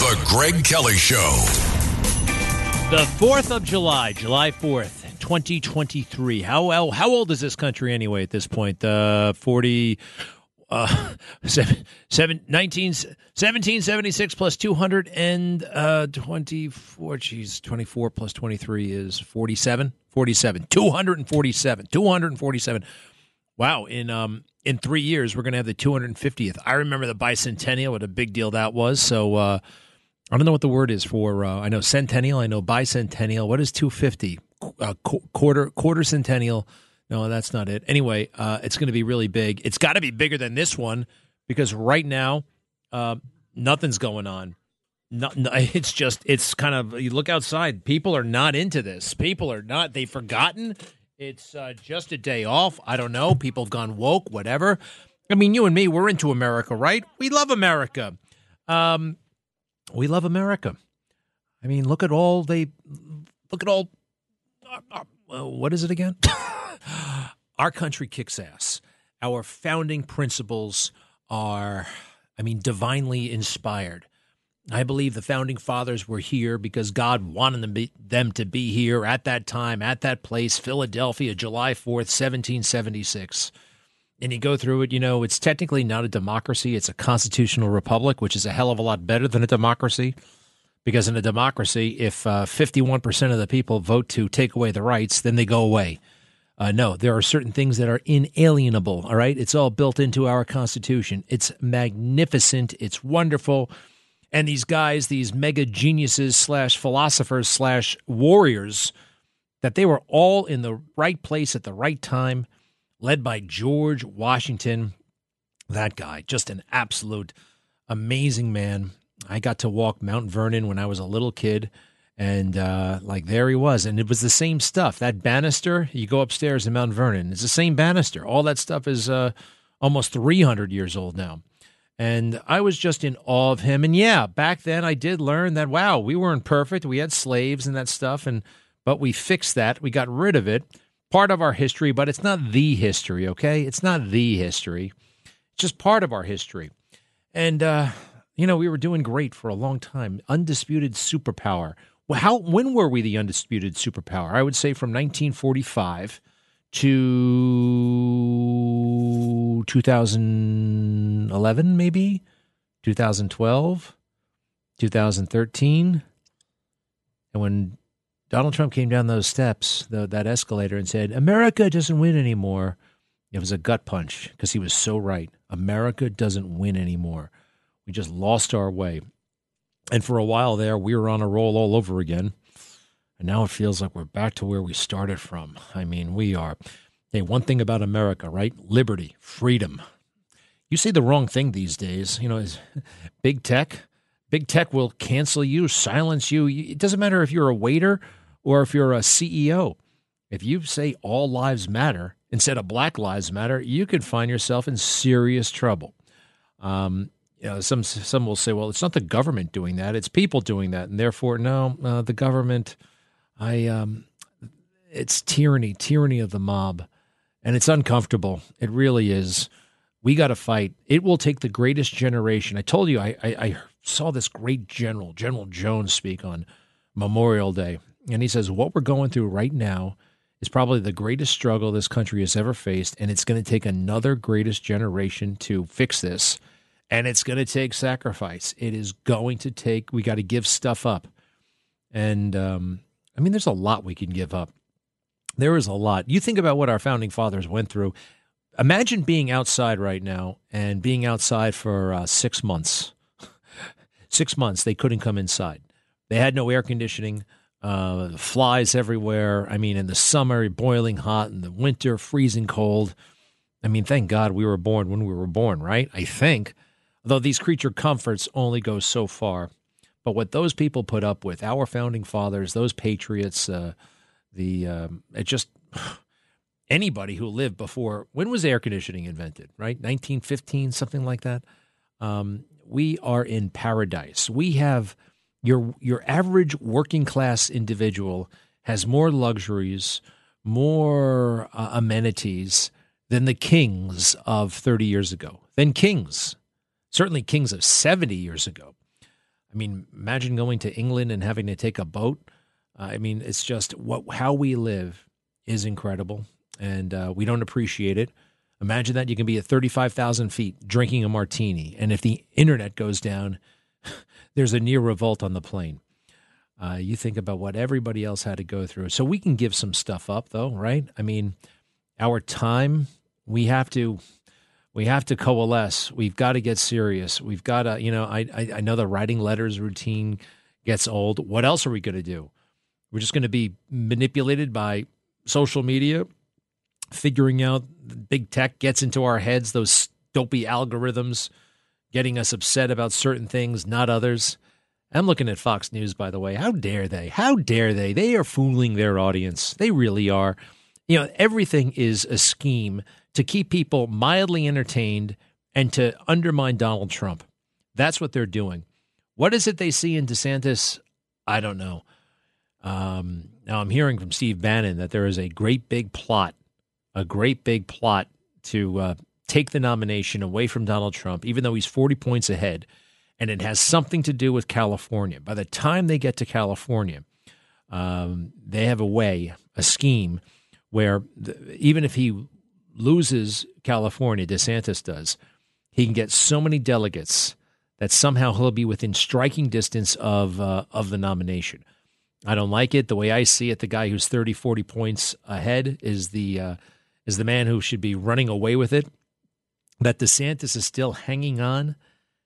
The Greg Kelly Show. The 4th of July, July 4th, 2023. How, how, how old is this country anyway at this point? Uh, 40 uh, seven, seven, 19, 1776 plus 224. Geez, 24 plus 23 is 47. 47. 247. 247. Wow. In, um, in three years, we're going to have the 250th. I remember the bicentennial, what a big deal that was. So, uh, I don't know what the word is for. Uh, I know centennial. I know bicentennial. What is 250? Uh, qu- quarter, quarter centennial. No, that's not it. Anyway, uh, it's going to be really big. It's got to be bigger than this one because right now, uh, nothing's going on. No, no, it's just it's kind of you look outside. People are not into this. People are not. They've forgotten. It's uh, just a day off. I don't know. People have gone woke. Whatever. I mean, you and me, we're into America, right? We love America. Um, we love America. I mean, look at all they look at all. Uh, uh, what is it again? Our country kicks ass. Our founding principles are, I mean, divinely inspired. I believe the founding fathers were here because God wanted them, be, them to be here at that time, at that place, Philadelphia, July 4th, 1776. And you go through it, you know, it's technically not a democracy, it's a constitutional republic, which is a hell of a lot better than a democracy. Because in a democracy, if uh, 51% of the people vote to take away the rights, then they go away. Uh, no, there are certain things that are inalienable. All right. It's all built into our Constitution. It's magnificent. It's wonderful. And these guys, these mega geniuses slash philosophers slash warriors, that they were all in the right place at the right time, led by George Washington. That guy, just an absolute amazing man. I got to walk Mount Vernon when I was a little kid. And uh, like there he was, and it was the same stuff. That banister, you go upstairs in Mount Vernon, it's the same banister. All that stuff is uh, almost 300 years old now. And I was just in awe of him. And yeah, back then I did learn that wow, we weren't perfect. We had slaves and that stuff, and but we fixed that. We got rid of it. Part of our history, but it's not the history. Okay, it's not the history. It's just part of our history. And uh, you know, we were doing great for a long time. Undisputed superpower well, how when were we the undisputed superpower? I would say from 1945 to 2011, maybe 2012, 2013, and when Donald Trump came down those steps, the, that escalator, and said, "America doesn't win anymore." It was a gut punch because he was so right. America doesn't win anymore. We just lost our way. And for a while there, we were on a roll all over again. And now it feels like we're back to where we started from. I mean, we are. Hey, one thing about America, right? Liberty, freedom. You say the wrong thing these days. You know, is big tech. Big tech will cancel you, silence you. It doesn't matter if you're a waiter or if you're a CEO. If you say all lives matter instead of Black Lives Matter, you could find yourself in serious trouble. Um, you know, some some will say, well, it's not the government doing that; it's people doing that, and therefore, no, uh, the government. I, um, it's tyranny, tyranny of the mob, and it's uncomfortable. It really is. We got to fight. It will take the greatest generation. I told you, I, I, I saw this great general, General Jones, speak on Memorial Day, and he says what we're going through right now is probably the greatest struggle this country has ever faced, and it's going to take another greatest generation to fix this and it's going to take sacrifice. It is going to take. We got to give stuff up, and um, I mean, there's a lot we can give up. There is a lot. You think about what our founding fathers went through. Imagine being outside right now and being outside for uh, six months. six months, they couldn't come inside. They had no air conditioning. Uh, flies everywhere. I mean, in the summer, boiling hot. In the winter, freezing cold. I mean, thank God we were born when we were born, right? I think though these creature comforts only go so far. But what those people put up with, our founding fathers, those patriots, uh, the um, it just anybody who lived before when was air conditioning invented? Right, 1915, something like that. Um, we are in paradise. We have your your average working class individual has more luxuries, more uh, amenities than the kings of 30 years ago, than kings, certainly kings of 70 years ago. I mean, imagine going to England and having to take a boat. Uh, I mean, it's just what how we live is incredible, and uh, we don't appreciate it. Imagine that you can be at 35,000 feet drinking a martini, and if the internet goes down, there's a near revolt on the plane. Uh, you think about what everybody else had to go through. So we can give some stuff up, though, right? I mean, our time, we have to. We have to coalesce. We've got to get serious. We've got to, you know, I, I, I know the writing letters routine gets old. What else are we going to do? We're just going to be manipulated by social media, figuring out big tech gets into our heads, those dopey algorithms getting us upset about certain things, not others. I'm looking at Fox News, by the way. How dare they? How dare they? They are fooling their audience. They really are. You know, everything is a scheme to keep people mildly entertained and to undermine Donald Trump. That's what they're doing. What is it they see in DeSantis? I don't know. Um, now, I'm hearing from Steve Bannon that there is a great big plot, a great big plot to uh, take the nomination away from Donald Trump, even though he's 40 points ahead and it has something to do with California. By the time they get to California, um, they have a way, a scheme where the, even if he loses California, DeSantis does, he can get so many delegates that somehow he'll be within striking distance of uh, of the nomination. I don't like it. The way I see it, the guy who's 30, 40 points ahead is the uh, is the man who should be running away with it. That DeSantis is still hanging on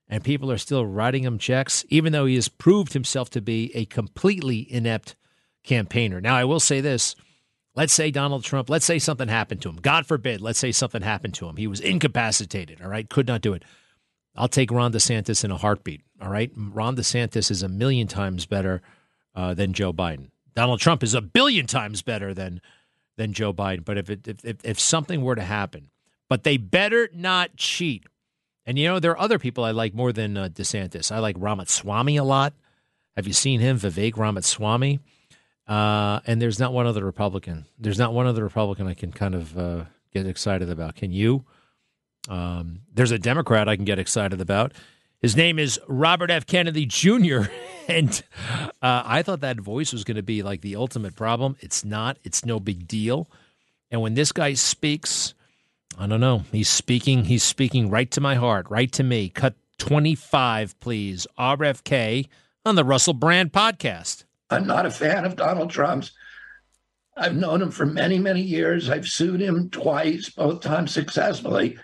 and people are still writing him checks, even though he has proved himself to be a completely inept campaigner. Now, I will say this. Let's say Donald Trump, let's say something happened to him. God forbid, let's say something happened to him. He was incapacitated, all right, could not do it. I'll take Ron DeSantis in a heartbeat, all right? Ron DeSantis is a million times better uh, than Joe Biden. Donald Trump is a billion times better than than Joe Biden. But if, it, if, if something were to happen, but they better not cheat. And you know, there are other people I like more than uh, DeSantis. I like Ramaswamy a lot. Have you seen him, Vivek Ramaswamy? Uh, and there's not one other Republican. There's not one other Republican I can kind of uh, get excited about. Can you? Um, there's a Democrat I can get excited about. His name is Robert F. Kennedy Jr. and uh, I thought that voice was going to be like the ultimate problem. It's not. It's no big deal. And when this guy speaks, I don't know. He's speaking. He's speaking right to my heart, right to me. Cut twenty five, please. RFK on the Russell Brand podcast. I'm not a fan of Donald Trump's. I've known him for many, many years. I've sued him twice, both times successfully.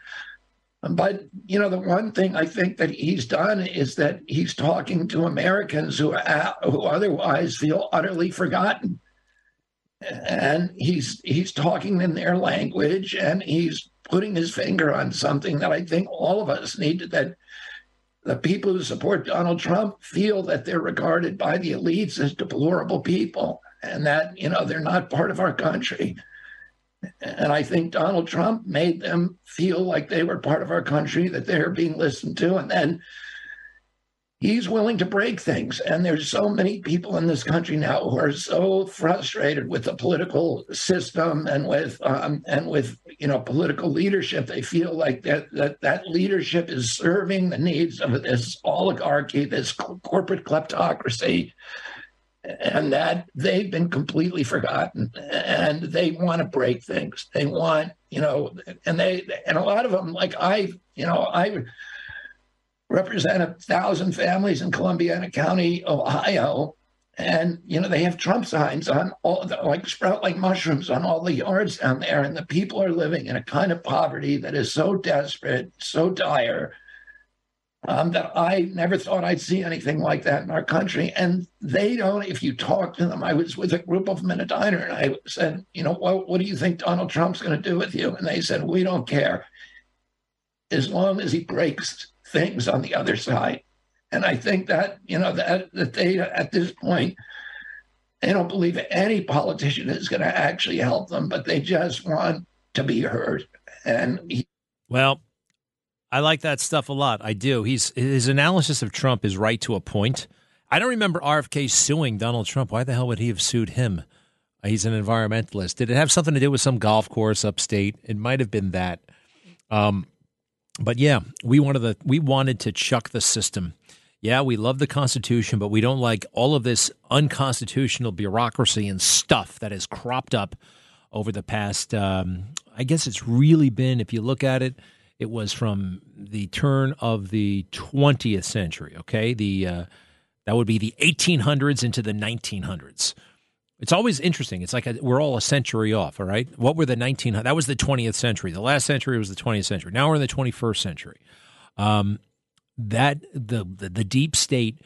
But you know, the one thing I think that he's done is that he's talking to Americans who uh, who otherwise feel utterly forgotten, and he's he's talking in their language, and he's putting his finger on something that I think all of us need to, that the people who support Donald Trump feel that they're regarded by the elites as deplorable people and that, you know, they're not part of our country. And I think Donald Trump made them feel like they were part of our country, that they're being listened to. And then he's willing to break things. And there's so many people in this country now who are so frustrated with the political system and with um, and with you know political leadership. They feel like that that that leadership is serving the needs of this oligarchy, this corporate kleptocracy. And that they've been completely forgotten, and they want to break things. They want, you know, and they and a lot of them, like I, you know, I represent a thousand families in Columbiana County, Ohio. And, you know, they have Trump signs on all the, like sprout like mushrooms on all the yards down there. And the people are living in a kind of poverty that is so desperate, so dire, um, that I never thought I'd see anything like that in our country. And they don't, if you talk to them, I was with a group of them in a diner and I said, you know, what, what do you think Donald Trump's going to do with you? And they said, we don't care. As long as he breaks things on the other side. And I think that, you know, that, that they, at this point, they don't believe any politician is going to actually help them, but they just want to be heard. And he, well, I like that stuff a lot. I do. He's his analysis of Trump is right to a point. I don't remember RFK suing Donald Trump. Why the hell would he have sued him? He's an environmentalist. Did it have something to do with some golf course upstate? It might have been that. Um, but yeah, we wanted the we wanted to chuck the system. Yeah, we love the Constitution, but we don't like all of this unconstitutional bureaucracy and stuff that has cropped up over the past. Um, I guess it's really been, if you look at it, it was from the turn of the 20th century. Okay, the uh, that would be the 1800s into the 1900s. It's always interesting. It's like a, we're all a century off. All right, what were the 1900s? That was the 20th century. The last century was the 20th century. Now we're in the 21st century. Um, that the, the, the deep state,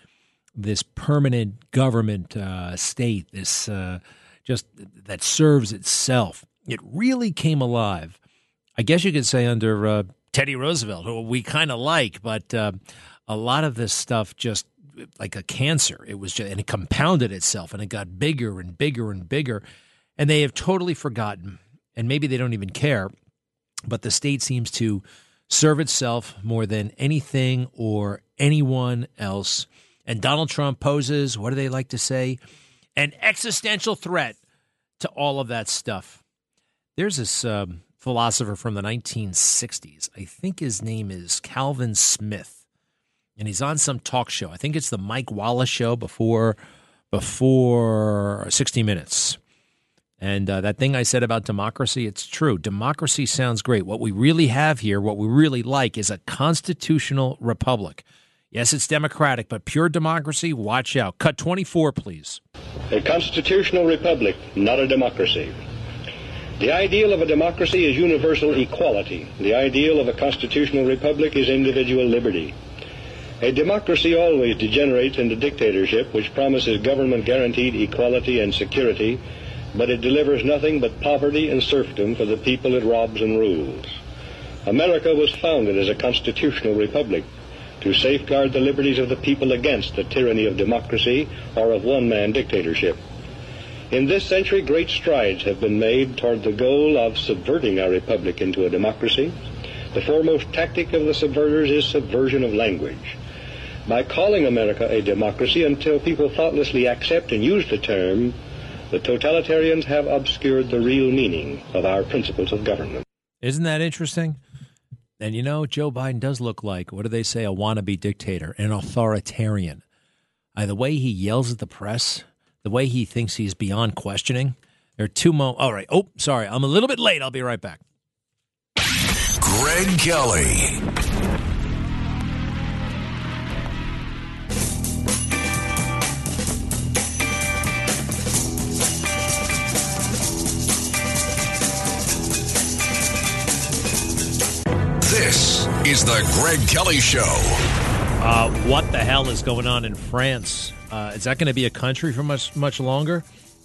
this permanent government uh, state, this uh, just that serves itself. It really came alive. I guess you could say under uh, Teddy Roosevelt, who we kind of like, but uh, a lot of this stuff just like a cancer. It was just, and it compounded itself, and it got bigger and bigger and bigger, and they have totally forgotten, and maybe they don't even care. But the state seems to serve itself more than anything or anyone else. And Donald Trump poses, what do they like to say? An existential threat to all of that stuff. There's this um, philosopher from the 1960s. I think his name is Calvin Smith. And he's on some talk show. I think it's the Mike Wallace show before before 60 minutes. And uh, that thing I said about democracy, it's true. Democracy sounds great. What we really have here, what we really like, is a constitutional republic. Yes, it's democratic, but pure democracy, watch out. Cut 24, please. A constitutional republic, not a democracy. The ideal of a democracy is universal equality. The ideal of a constitutional republic is individual liberty. A democracy always degenerates into dictatorship, which promises government guaranteed equality and security but it delivers nothing but poverty and serfdom for the people it robs and rules. America was founded as a constitutional republic to safeguard the liberties of the people against the tyranny of democracy or of one-man dictatorship. In this century, great strides have been made toward the goal of subverting our republic into a democracy. The foremost tactic of the subverters is subversion of language. By calling America a democracy until people thoughtlessly accept and use the term, the totalitarians have obscured the real meaning of our principles of government. Isn't that interesting? And you know, Joe Biden does look like, what do they say, a wannabe dictator, an authoritarian. Uh, the way he yells at the press, the way he thinks he's beyond questioning. There are two moments. All right. Oh, sorry. I'm a little bit late. I'll be right back. Greg Kelly. Is the Greg Kelly Show. Uh, what the hell is going on in France? Uh, is that going to be a country for much much longer?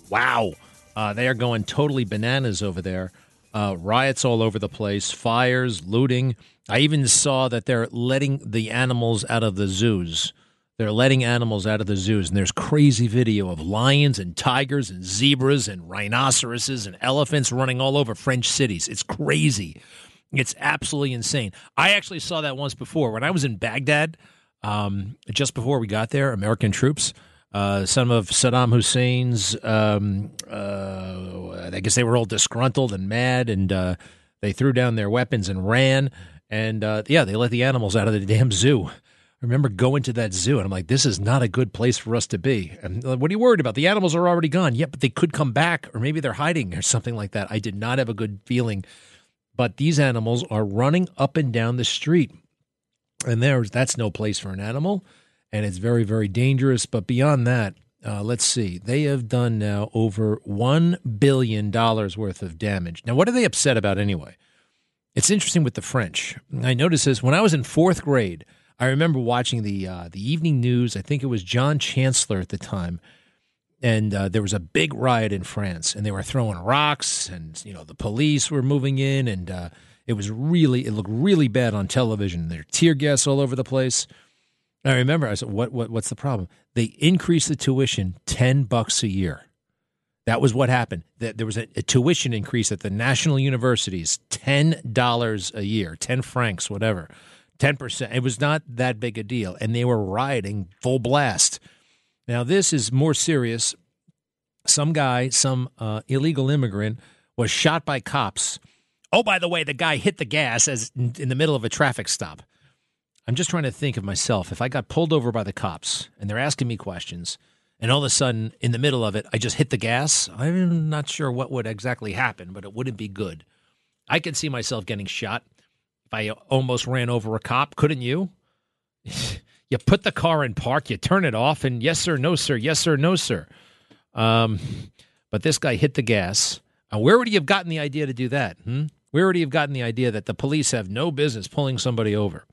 Wow, uh, they are going totally bananas over there. Uh, riots all over the place, fires, looting. I even saw that they're letting the animals out of the zoos. They're letting animals out of the zoos, and there's crazy video of lions and tigers and zebras and rhinoceroses and elephants running all over French cities. It's crazy. It's absolutely insane. I actually saw that once before when I was in Baghdad. Um, just before we got there, American troops, uh, some of Saddam Hussein's, um, uh, I guess they were all disgruntled and mad, and uh, they threw down their weapons and ran. And uh, yeah, they let the animals out of the damn zoo. I remember going to that zoo, and I'm like, this is not a good place for us to be. And uh, what are you worried about? The animals are already gone. Yeah, but they could come back, or maybe they're hiding or something like that. I did not have a good feeling but these animals are running up and down the street. And there's that's no place for an animal, and it's very, very dangerous. But beyond that, uh, let's see, they have done now over one billion dollars worth of damage. Now, what are they upset about anyway? It's interesting with the French. I noticed this when I was in fourth grade. I remember watching the uh, the evening news. I think it was John Chancellor at the time, and uh, there was a big riot in France, and they were throwing rocks, and you know the police were moving in, and uh, it was really it looked really bad on television. There were tear gas all over the place, I remember. I said, "What? What? What's the problem?" They increased the tuition ten bucks a year. That was what happened. That There was a, a tuition increase at the national universities, ten dollars a year, ten francs, whatever, ten percent. It was not that big a deal, and they were rioting full blast. Now this is more serious. Some guy, some uh, illegal immigrant, was shot by cops. Oh, by the way, the guy hit the gas as in the middle of a traffic stop. I'm just trying to think of myself. If I got pulled over by the cops and they're asking me questions, and all of a sudden, in the middle of it, I just hit the gas, I'm not sure what would exactly happen, but it wouldn't be good. I could see myself getting shot if I almost ran over a cop. Couldn't you? you put the car in park, you turn it off, and yes, sir, no, sir, yes, sir, no, sir. Um, but this guy hit the gas. Uh, where would he have gotten the idea to do that? Hmm? Where would he have gotten the idea that the police have no business pulling somebody over?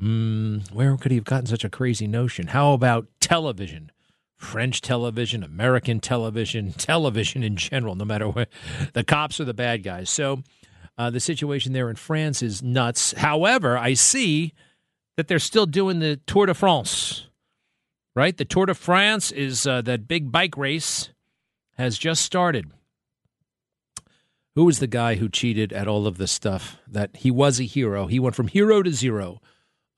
Mm, where could he have gotten such a crazy notion? How about television? French television, American television, television in general, no matter what. The cops are the bad guys. So uh, the situation there in France is nuts. However, I see that they're still doing the Tour de France, right? The Tour de France is uh, that big bike race has just started. Who was the guy who cheated at all of this stuff? That he was a hero. He went from hero to zero.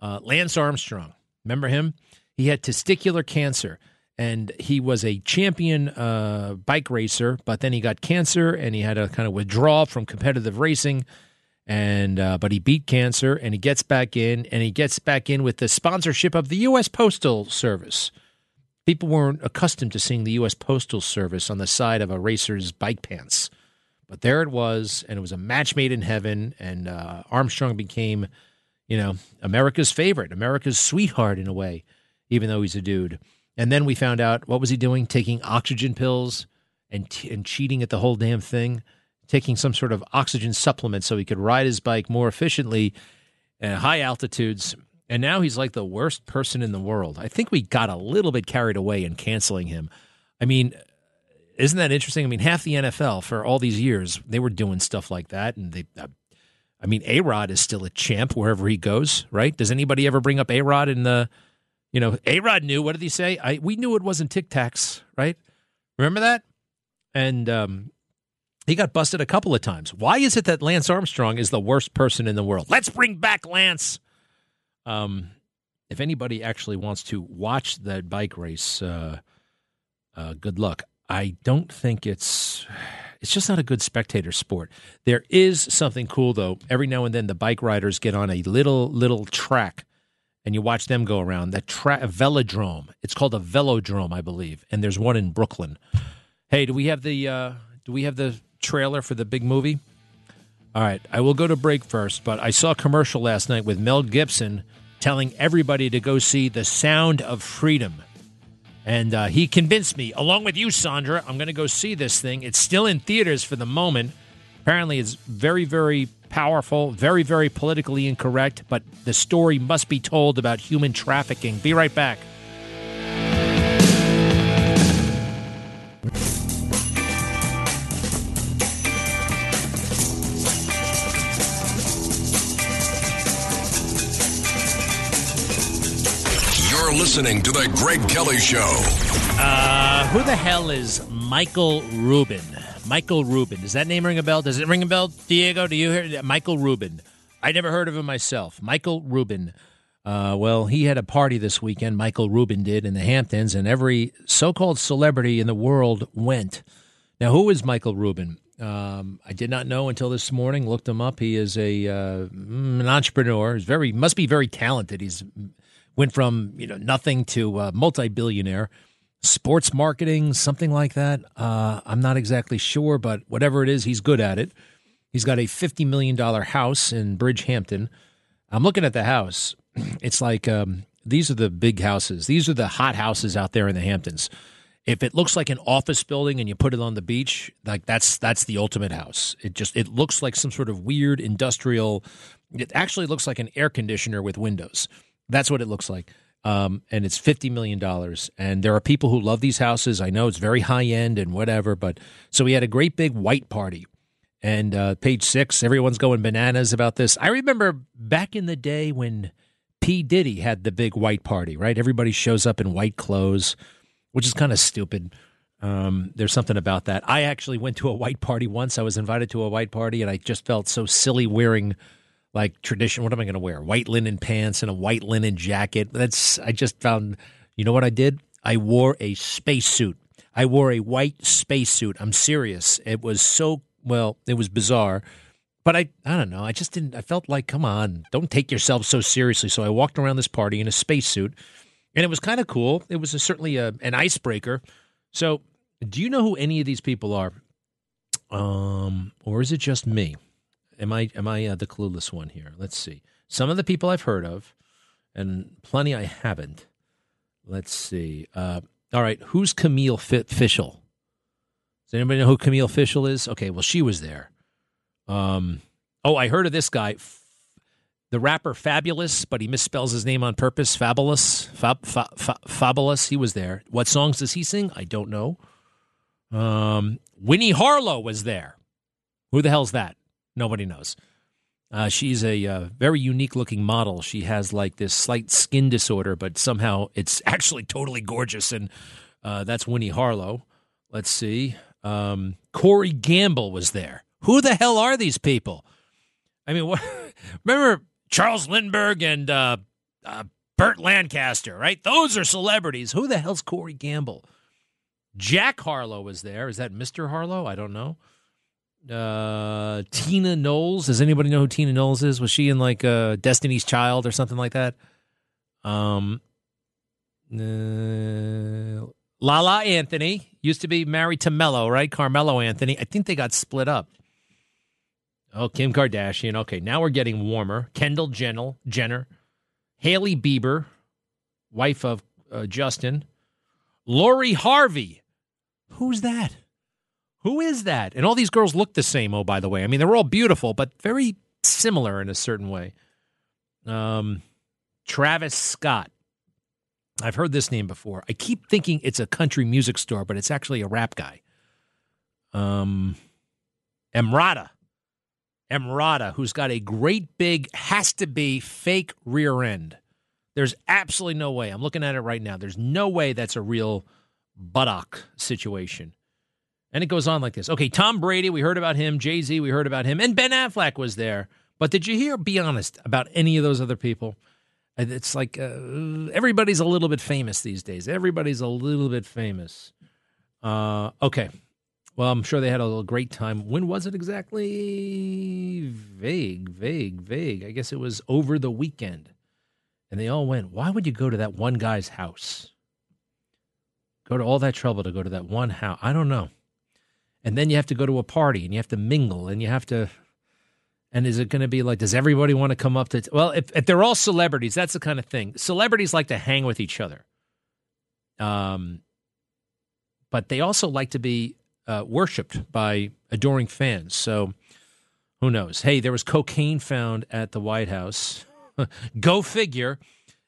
Uh, Lance Armstrong. Remember him? He had testicular cancer and he was a champion uh, bike racer, but then he got cancer and he had to kind of withdraw from competitive racing. And uh, but he beat cancer and he gets back in and he gets back in with the sponsorship of the U.S. Postal Service. People weren't accustomed to seeing the U.S. Postal Service on the side of a racer's bike pants, but there it was, and it was a match made in heaven. And uh, Armstrong became, you know, America's favorite, America's sweetheart in a way, even though he's a dude. And then we found out what was he doing? Taking oxygen pills and t- and cheating at the whole damn thing, taking some sort of oxygen supplement so he could ride his bike more efficiently at high altitudes. And now he's like the worst person in the world. I think we got a little bit carried away in canceling him. I mean, isn't that interesting? I mean, half the NFL for all these years they were doing stuff like that, and they. Uh, I mean, A Rod is still a champ wherever he goes, right? Does anybody ever bring up A Rod in the you know, A Rod knew. What did he say? I we knew it wasn't Tic Tacs, right? Remember that? And um, he got busted a couple of times. Why is it that Lance Armstrong is the worst person in the world? Let's bring back Lance. Um, if anybody actually wants to watch that bike race, uh, uh, good luck. I don't think it's it's just not a good spectator sport. There is something cool though. Every now and then the bike riders get on a little little track and you watch them go around. That tra- velodrome. It's called a velodrome, I believe, and there's one in Brooklyn. Hey, do we have the uh, do we have the trailer for the big movie? All right, I will go to break first, but I saw a commercial last night with Mel Gibson telling everybody to go see The Sound of Freedom. And uh, he convinced me, along with you, Sandra, I'm going to go see this thing. It's still in theaters for the moment. Apparently, it's very, very powerful, very, very politically incorrect, but the story must be told about human trafficking. Be right back. Listening to The Greg Kelly Show. Uh, who the hell is Michael Rubin? Michael Rubin. Does that name ring a bell? Does it ring a bell, Diego? Do you hear Michael Rubin? I never heard of him myself. Michael Rubin. Uh, well, he had a party this weekend. Michael Rubin did in the Hamptons, and every so-called celebrity in the world went. Now, who is Michael Rubin? Um, I did not know until this morning. Looked him up. He is a uh, an entrepreneur. He's very must be very talented. He's went from you know nothing to uh, multi-billionaire sports marketing, something like that. Uh, I'm not exactly sure, but whatever it is, he's good at it. He's got a $50 million house in Bridgehampton. I'm looking at the house. It's like um, these are the big houses, these are the hot houses out there in the Hamptons. If it looks like an office building and you put it on the beach, like that's that's the ultimate house. It just it looks like some sort of weird industrial. It actually looks like an air conditioner with windows. That's what it looks like um, and it's fifty million dollars. And there are people who love these houses. I know it's very high end and whatever, but so we had a great big white party. And uh, page six, everyone's going bananas about this. I remember back in the day when P. Diddy had the big white party, right? Everybody shows up in white clothes, which is kind of stupid. Um, there's something about that. I actually went to a white party once. I was invited to a white party, and I just felt so silly wearing like tradition. What am I going to wear? White linen pants and a white linen jacket. That's. I just found. You know what I did? I wore a spacesuit. I wore a white spacesuit. I'm serious. It was so well. It was bizarre. But I, I don't know. I just didn't. I felt like, come on, don't take yourself so seriously. So I walked around this party in a spacesuit, and it was kind of cool. It was a, certainly a, an icebreaker. So do you know who any of these people are? Um, or is it just me? Am I am I uh, the clueless one here? Let's see. Some of the people I've heard of, and plenty I haven't. Let's see. Uh, all right, who's Camille F- Fishel? Does anybody know who Camille Fischel is? Okay, well she was there. Um, oh, I heard of this guy, the rapper Fabolous, but he misspells his name on purpose. Fabolous, Fab, fa, fa, Fabolous. He was there. What songs does he sing? I don't know. Um, Winnie Harlow was there. Who the hell's that? Nobody knows. Uh, she's a uh, very unique looking model. She has like this slight skin disorder, but somehow it's actually totally gorgeous. And uh, that's Winnie Harlow. Let's see. Um, Corey Gamble was there. Who the hell are these people? I mean, what, remember Charles Lindbergh and uh, uh, Burt Lancaster, right? Those are celebrities. Who the hell's Corey Gamble? Jack Harlow was there. Is that Mr. Harlow? I don't know. Uh, Tina Knowles. Does anybody know who Tina Knowles is? Was she in like uh, Destiny's Child or something like that? Um, uh, Lala Anthony used to be married to Melo, right? Carmelo Anthony. I think they got split up. Oh, Kim Kardashian. Okay, now we're getting warmer. Kendall Jenner, Jenner, Hailey Bieber, wife of uh, Justin, Lori Harvey. Who's that? Who is that? And all these girls look the same. Oh, by the way, I mean they're all beautiful, but very similar in a certain way. Um, Travis Scott. I've heard this name before. I keep thinking it's a country music store, but it's actually a rap guy. Um, Emrata. Emrata, who's got a great big, has to be fake rear end. There's absolutely no way. I'm looking at it right now. There's no way that's a real buttock situation. And it goes on like this. Okay, Tom Brady, we heard about him. Jay Z, we heard about him. And Ben Affleck was there. But did you hear, be honest, about any of those other people? It's like uh, everybody's a little bit famous these days. Everybody's a little bit famous. Uh, okay. Well, I'm sure they had a little great time. When was it exactly? Vague, vague, vague. I guess it was over the weekend. And they all went, Why would you go to that one guy's house? Go to all that trouble to go to that one house. I don't know. And then you have to go to a party and you have to mingle and you have to. And is it going to be like, does everybody want to come up to. Well, if, if they're all celebrities, that's the kind of thing. Celebrities like to hang with each other. Um, but they also like to be uh, worshipped by adoring fans. So who knows? Hey, there was cocaine found at the White House. Go figure.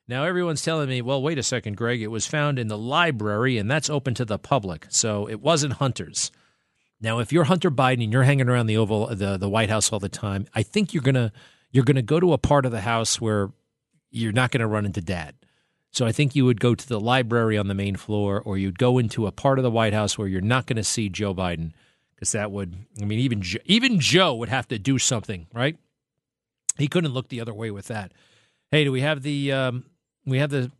Now everyone's telling me, well, wait a second, Greg. It was found in the library, and that's open to the public, so it wasn't Hunter's. Now, if you're Hunter Biden and you're hanging around the Oval, the the White House all the time, I think you're gonna you're gonna go to a part of the house where you're not gonna run into Dad. So I think you would go to the library on the main floor, or you'd go into a part of the White House where you're not going to see Joe Biden, because that would, I mean, even even Joe would have to do something, right? He couldn't look the other way with that. Hey, do we have the um, we have the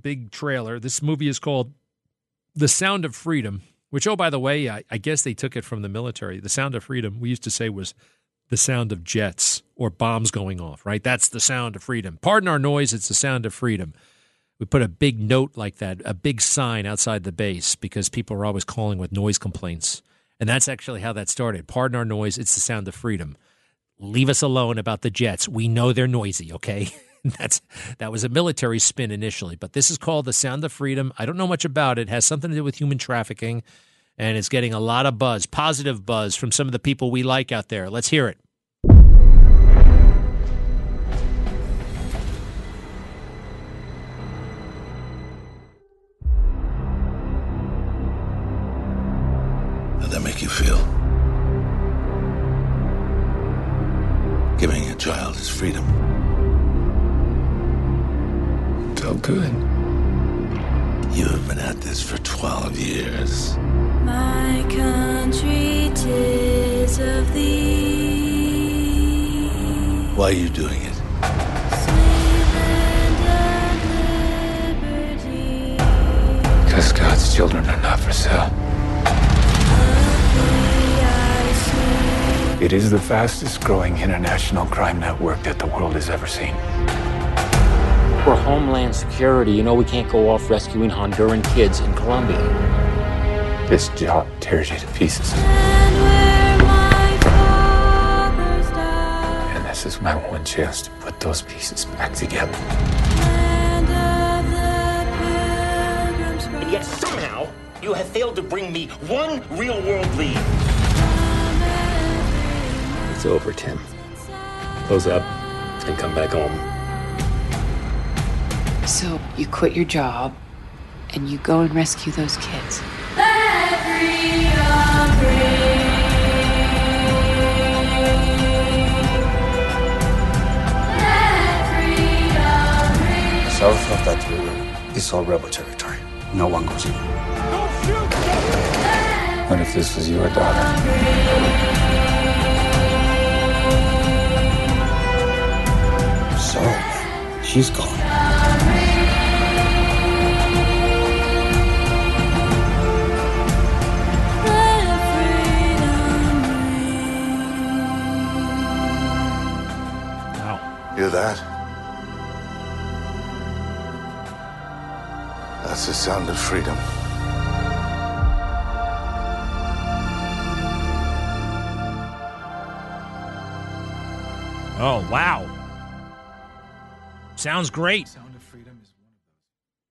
big trailer? This movie is called The Sound of Freedom, which, oh, by the way, I, I guess they took it from the military. The Sound of Freedom, we used to say was the sound of jets or bombs going off, right? That's the sound of freedom. Pardon our noise, it's the sound of freedom we put a big note like that, a big sign outside the base because people are always calling with noise complaints. And that's actually how that started. Pardon our noise, it's the sound of freedom. Leave us alone about the jets. We know they're noisy, okay? that's that was a military spin initially, but this is called the sound of freedom. I don't know much about it. it has something to do with human trafficking and it's getting a lot of buzz, positive buzz from some of the people we like out there. Let's hear it. How'd that make you feel? Giving a child his freedom. Good. You have been at this for 12 years. My country tis of thee. Why are you doing it? Sweet land of liberty. Because God's children are not for sale. It is the fastest growing international crime network that the world has ever seen. For Homeland Security, you know we can't go off rescuing Honduran kids in Colombia. This job tears you to pieces. And my. And this is my one chance to put those pieces back together. Land of the pilgrims And yet somehow you have failed to bring me one real world lead. It's over, Tim. Close up and come back home. So you quit your job and you go and rescue those kids. South of that river is all rebel territory. No one goes in. What if this was your daughter? So, she's gone. Hear that? That's the sound of freedom. Oh, wow. Sounds great. Sound of freedom is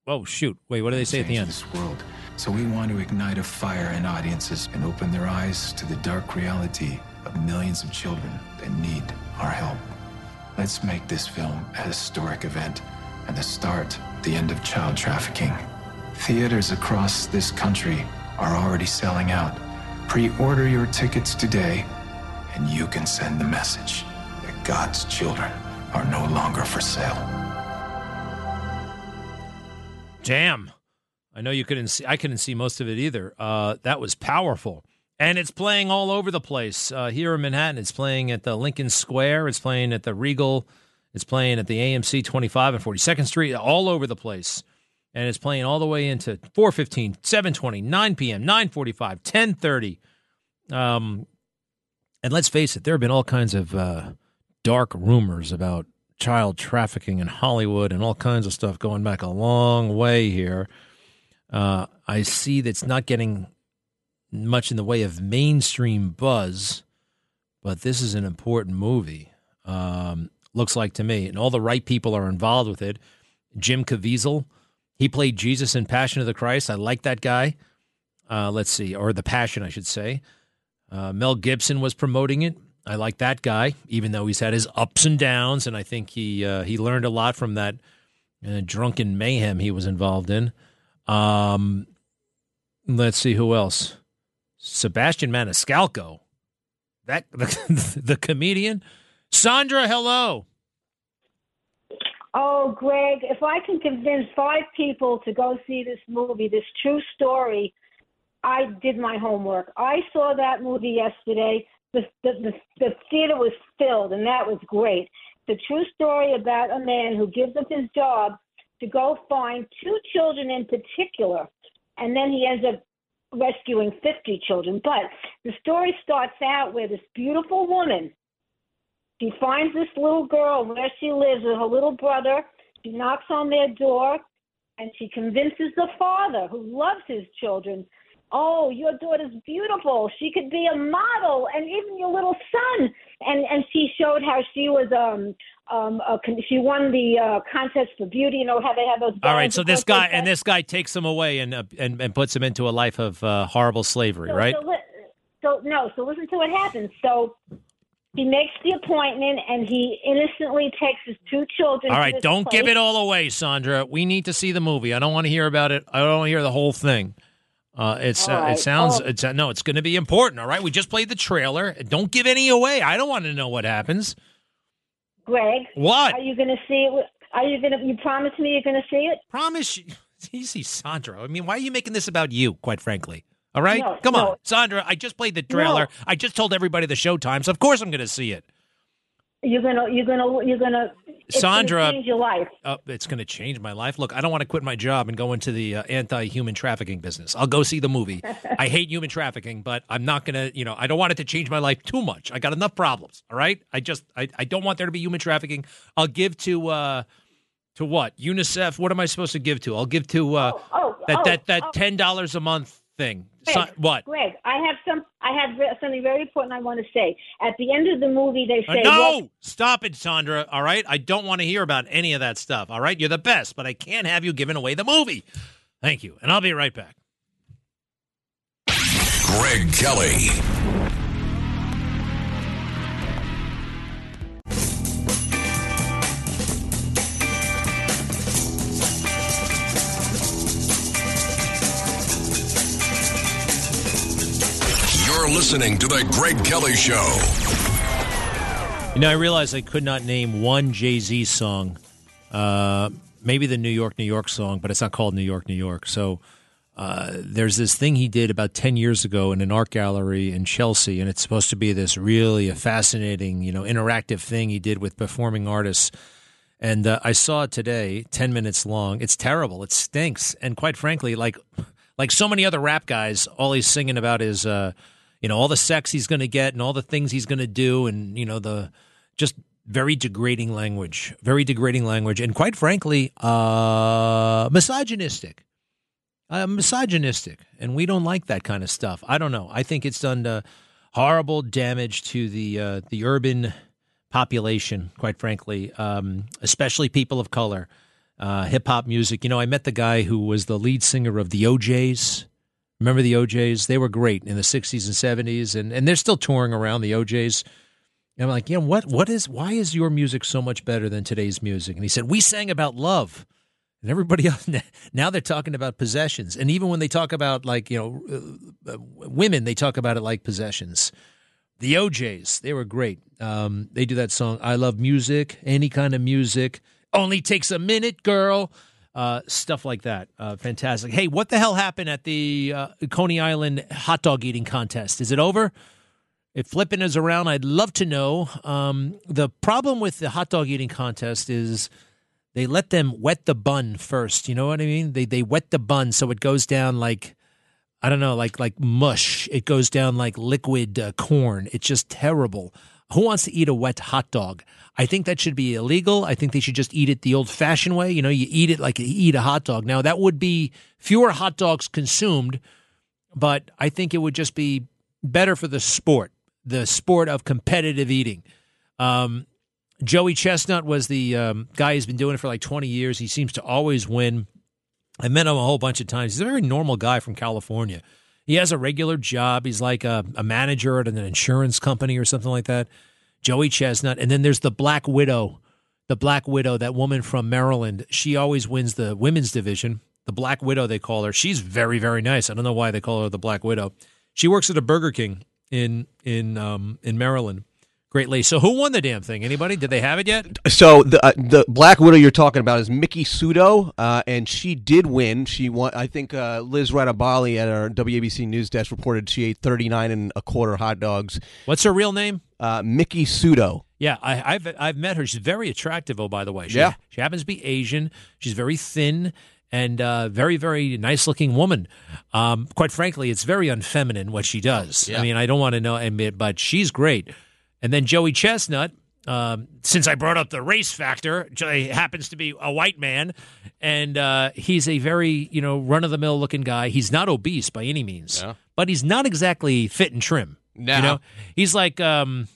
one of Oh, shoot. Wait, what do they say at the end? This world. So we want to ignite a fire in audiences and open their eyes to the dark reality of millions of children that need our help. Let's make this film a historic event and the start, the end of child trafficking. Theaters across this country are already selling out. Pre-order your tickets today, and you can send the message that God's children are no longer for sale. Damn. I know you couldn't see. I couldn't see most of it either. Uh, that was powerful, and it's playing all over the place uh, here in Manhattan. It's playing at the Lincoln Square. It's playing at the Regal. It's playing at the AMC 25 and 42nd Street. All over the place, and it's playing all the way into 4:15, 7:20, 9 p.m., 9:45, 10:30. Um, and let's face it, there have been all kinds of uh, dark rumors about child trafficking in Hollywood and all kinds of stuff going back a long way here. Uh, I see that's not getting much in the way of mainstream buzz, but this is an important movie. Um, looks like to me, and all the right people are involved with it. Jim Caviezel, he played Jesus in Passion of the Christ. I like that guy. Uh, let's see, or the Passion, I should say. Uh, Mel Gibson was promoting it. I like that guy, even though he's had his ups and downs, and I think he uh, he learned a lot from that uh, drunken mayhem he was involved in. Um, let's see who else. Sebastian Maniscalco, that the, the comedian. Sandra, hello. Oh, Greg, if I can convince five people to go see this movie, this true story, I did my homework. I saw that movie yesterday. The, the, the, the theater was filled, and that was great. The true story about a man who gives up his job to go find two children in particular, and then he ends up rescuing 50 children. But the story starts out where this beautiful woman she finds this little girl where she lives with her little brother. She knocks on their door and she convinces the father who loves his children, Oh, your daughter's beautiful. She could be a model and even your little son. And and she showed how she was um um a, she won the uh, contest for beauty. You know how they have those. All right, so this guy and this guy takes him away and uh, and and puts him into a life of uh, horrible slavery, So- right? So, li- so no, so listen to what happens. So he makes the appointment and he innocently takes his two children. All right, don't give it all away, Sandra. We need to see the movie. I don't want to hear about it. I don't want to hear the whole thing. Uh, it's uh, it sounds Oh. it's uh, no, it's going to be important. All right, we just played the trailer. Don't give any away. I don't want to know what happens. Greg. What? Are you going to see it? Are you gonna? You promise me you're gonna see it? Promise you. Easy, Sandra. I mean, why are you making this about you, quite frankly? All right? No, Come no. on. Sandra, I just played the trailer. No. I just told everybody the show times. Of course I'm going to see it. You're gonna. You're gonna. You're gonna. It's Sandra- Gonna change your life. Uh, it's going to change my life. Look, I don't want to quit my job and go into the uh, anti-human trafficking business. I'll go see the movie. I hate human trafficking, but I'm not going to, you know, I don't want it to change my life too much. I got enough problems, all right? I just I, I don't want there to be human trafficking. I'll give to uh to what? UNICEF. What am I supposed to give to? I'll give to uh Oh, that oh, that that oh. $10 a month thing. Greg, So- what? Greg, I have some. I have something very important I want to say. At the end of the movie, they Uh, say, no, well, stop it, Sandra. All right, I don't want to hear about any of that stuff. All right, you're the best, but I can't have you giving away the movie. Thank you, and I'll be right back. Greg Kelly. Listening to The Greg Kelly Show. You know, I realized I could not name one Jay Z song. Uh, maybe the New York, New York song, but it's not called New York, New York. So uh, there's this thing he did about 10 years ago in an art gallery in Chelsea, and it's supposed to be this really a fascinating, you know, interactive thing he did with performing artists. And uh, I saw it today, 10 minutes long. It's terrible. It stinks. And quite frankly, like like so many other rap guys, all he's singing about is uh, you know, all the sex he's going to get and all the things he's going to do and you know the just very degrading language, very degrading language and quite frankly, uh misogynistic. Uh, misogynistic, and we don't like that kind of stuff. I don't know. I think it's done uh, horrible damage to the uh, the urban population. Quite frankly, um, especially people of color. Uh, Hip hop music. You know, I met the guy who was the lead singer of the O'Jays. Remember the O'Jays? They were great in the '60s and '70s, and and they're still touring around the O'Jays. And I'm like, yeah, what what is why is your music so much better than today's music? And he said, we sang about love. And everybody else now they're talking about possessions, and even when they talk about like you know uh, uh, women, they talk about it like possessions. The O'Jays, they were great. Um, they do that song, "I Love Music," any kind of music. Only takes a minute, girl. Uh, stuff like that. Uh, fantastic. Hey, what the hell happened at the uh, Coney Island hot dog eating contest? Is it over? If flipping is around, I'd love to know. Um, the problem with the hot dog eating contest is they let them wet the bun first. You know what I mean? They they wet the bun so it goes down like I don't know, like like mush. It goes down like liquid uh, corn. It's just terrible. Who wants to eat a wet hot dog? I think that should be illegal. I think they should just eat it the old-fashioned way. You know, you eat it like you eat a hot dog. Now that would be fewer hot dogs consumed, but I think it would just be better for the sport, the sport of competitive eating. Um, Joey Chestnut was the um, guy who's been doing it for like 20 years. He seems to always win. I met him a whole bunch of times. He's a very normal guy from California. He has a regular job. He's like a, a manager at an insurance company or something like that. Joey Chestnut. And then there's the Black Widow. The Black Widow, that woman from Maryland. She always wins the women's division. The Black Widow, they call her. She's very, very nice. I don't know why they call her the Black Widow. She works at a Burger King in in um, in Maryland. Great lady. So who won the damn thing? Anybody? Did they have it yet? So the uh, the Black Widow you're talking about is Miki Sudo, uh, and she did win. She won. I think uh, Liz Radabali at our WABC news desk reported she ate 39 and a quarter hot dogs. What's her real name? Uh, Miki Sudo. Yeah, I, I've I've met her. She's very attractive. Oh, by the way, she, Yeah. she happens to be Asian. She's very thin and uh, very very nice looking woman. Um, quite frankly, it's very unfeminine what she does. I mean, I don't want to know admit, but she's great. And then Joey Chestnut. Um, since I brought up the race factor, Joey happens to be a white man, and uh, he's a very you know run of the mill looking guy. He's not obese by any means, but he's not exactly fit and trim. No. You know, he's like um,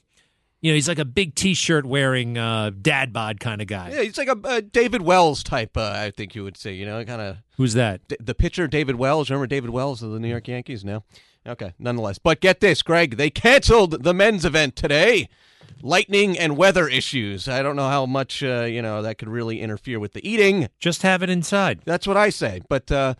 you know, he's like a big T-shirt wearing uh, dad bod kind of guy. Yeah, he's like a, uh David Wells type. Uh, I think you would say. You know, kind of. Who's that? the pitcher David Wells. Remember David Wells of the New York Yankees? No. Okay, nonetheless. But get this, Greg. They canceled the men's event today. Lightning and weather issues. I don't know how much uh, you know that could really interfere with the eating. Just have it inside. That's what I say. But uh,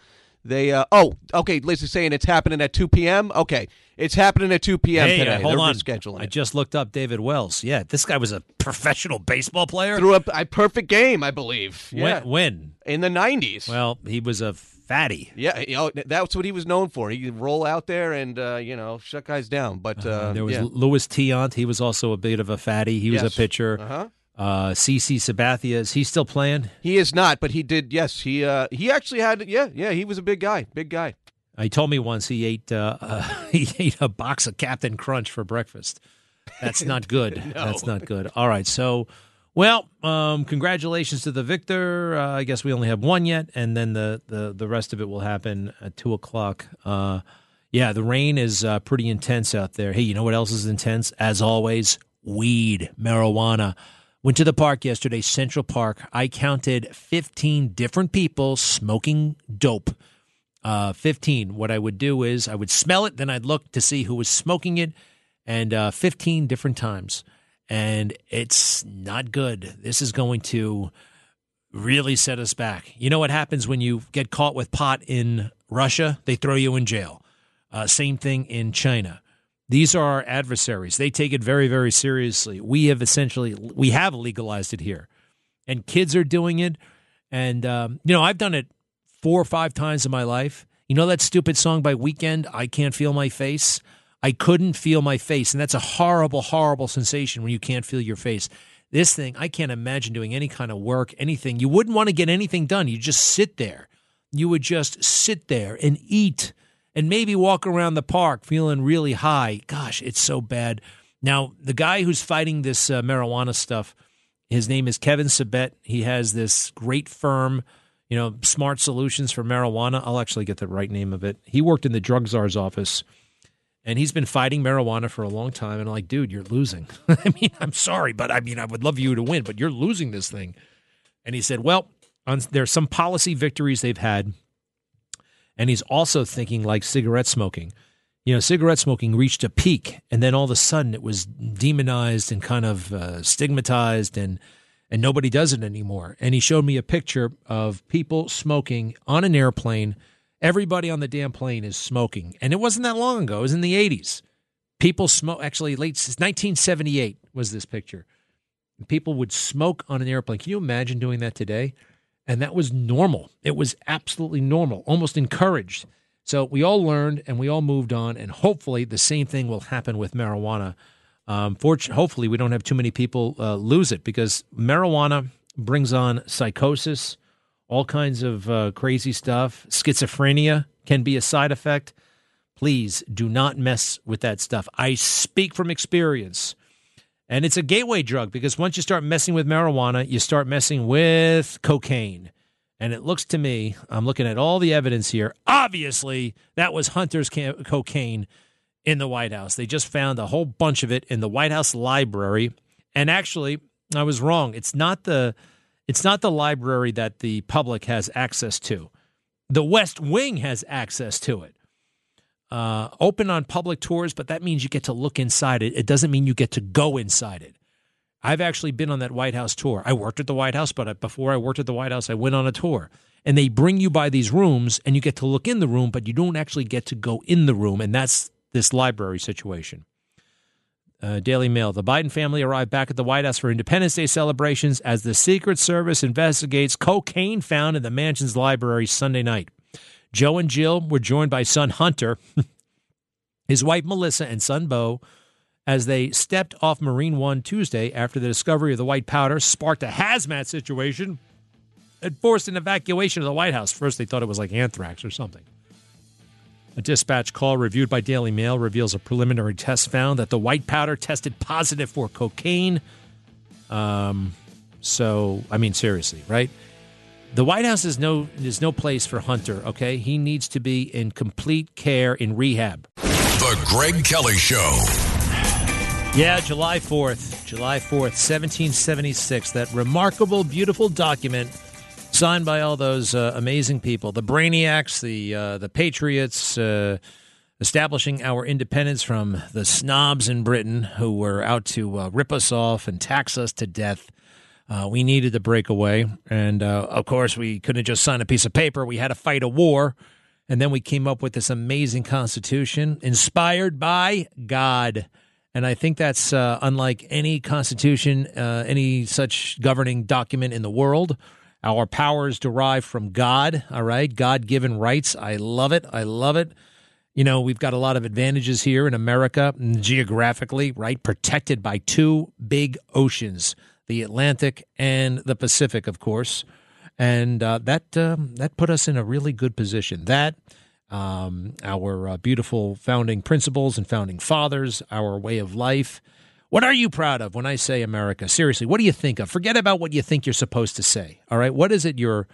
They uh, oh okay. Liz is saying it's happening at two p.m. Okay, it's happening at two p.m. Hey, today. uh, hold They're on. rescheduling I it. just looked up David Wells. Yeah, this guy was a professional baseball player. threw up a perfect game, I believe. Yeah, When? when? in the nineties. Well, he was a fatty. Yeah, you know, that's what he was known for. He could roll out there and uh, you know shut guys down. But uh, there was yeah. Luis Tiant. He was also a bit of a fatty. He was a pitcher. Uh-huh. Uh, CC Sabathia, is he still playing? He is not, but he did. Yes, he uh, he actually had. Yeah, yeah, he was a big guy, big guy. He told me once he ate uh, uh, he ate a box of Captain Crunch for breakfast. That's not good. No. That's not good. All right, so well, um, congratulations to the victor. Uh, I guess we only have one yet, and then the the the rest of it will happen at two o'clock. Uh, yeah, the rain is uh, pretty intense out there. Hey, you know what else is intense? As always, weed, marijuana. Went to the park yesterday, Central Park. I counted 15 different people smoking dope. Uh, 15. What I would do is I would smell it, then I'd look to see who was smoking it, and uh, 15 different times. And it's not good. This is going to really set us back. You know what happens when you get caught with pot in Russia? They throw you in jail. Uh, same thing in China. These are our adversaries. They take it very, very seriously. We have essentially we have legalized it here, and kids are doing it. And um, you know, I've done it four or five times in my life. You know that stupid song by Weeknd, "I Can't Feel My Face." I couldn't feel my face, and that's a horrible, horrible sensation when you can't feel your face. This thing, I can't imagine doing any kind of work, anything. You wouldn't want to get anything done. You just sit there. You would just sit there and eat and maybe walk around the park feeling really high. Gosh, it's so bad. Now, the guy who's fighting this uh, marijuana stuff, his name is Kevin Sabet. He has this great firm, you know, Smart Solutions for Marijuana. I'll actually get the right name of it. He worked in the drug czar's office and he's been fighting marijuana for a long time. And I'm like, dude, you're losing. I mean, I'm sorry, but I mean, I would love you to win, but you're losing this thing. And he said, well, on, there's some policy victories they've had. And he's also thinking like cigarette smoking. You know, cigarette smoking reached a peak, and then all of a sudden it was demonized and kind of uh, stigmatized, and and nobody does it anymore. And he showed me a picture of people smoking on an airplane. Everybody on the damn plane is smoking, and it wasn't that long ago. It was in the '80s. People smoke. Actually, late 1978 was this picture. People would smoke on an airplane. Can you imagine doing that today? And that was normal. It was absolutely normal, almost encouraged. So we all learned and we all moved on, and hopefully the same thing will happen with marijuana. Um, hopefully, we don't have too many people uh, lose it because marijuana brings on psychosis, all kinds of uh, crazy stuff. Schizophrenia can be a side effect. Please do not mess with that stuff. I speak from experience. And it's a gateway drug because once you start messing with marijuana, you start messing with cocaine. And it looks to me, I'm looking at all the evidence here. Obviously, that was Hunter's ca- cocaine in the White House. They just found a whole bunch of it in the White House library. And actually, I was wrong. It's not the it's not the library that the public has access to. The West Wing has access to it uh, open on public tours, but that means you get to look inside it. It doesn't mean you get to go inside it. I've actually been on that White House tour. I worked at the White House, but before I worked at the White House, I went on a tour. And they bring you by these rooms, and you get to look in the room, but you don't actually get to go in the room. And that's this library situation. Uh, Daily Mail. The Biden family arrived back at the White House for Independence Day celebrations as the Secret Service investigates cocaine found in the mansion's library Sunday night. Joe and Jill were joined by son Hunter, his wife Melissa, and son Beau as they stepped off Marine One Tuesday after the discovery of the white powder sparked a hazmat situation and forced an evacuation of the White House. First, they thought it was like anthrax or something. A dispatch call reviewed by Daily Mail reveals a preliminary test found that the white powder tested positive for cocaine. Um, so, I mean, seriously, right? The White House is no is no place for Hunter. Okay, he needs to be in complete care in rehab. The Greg Kelly Show. Yeah, July 4th, July 4th, 1776, that remarkable, beautiful document signed by all those uh, amazing people, the brainiacs, the uh, the patriots, uh, establishing our independence from the snobs in Britain who were out to uh, rip us off and tax us to death. Uh, we needed to break away, and uh, of course, we couldn't just sign a piece of paper. We had to fight a war, And then we came up with this amazing Constitution inspired by God. And I think that's uh, unlike any Constitution, uh, any such governing document in the world. Our powers derive from God, all right? God given rights. I love it. I love it. You know, we've got a lot of advantages here in America, mm, geographically, right? Protected by two big oceans, the Atlantic and the Pacific, of course. And uh, that um, that put us in a really good position. That um, our uh, beautiful founding principles and founding fathers, our way of life. What are you proud of when I say America? Seriously, what do you think of? Forget about what you think you're supposed to say. All right, what is it? Your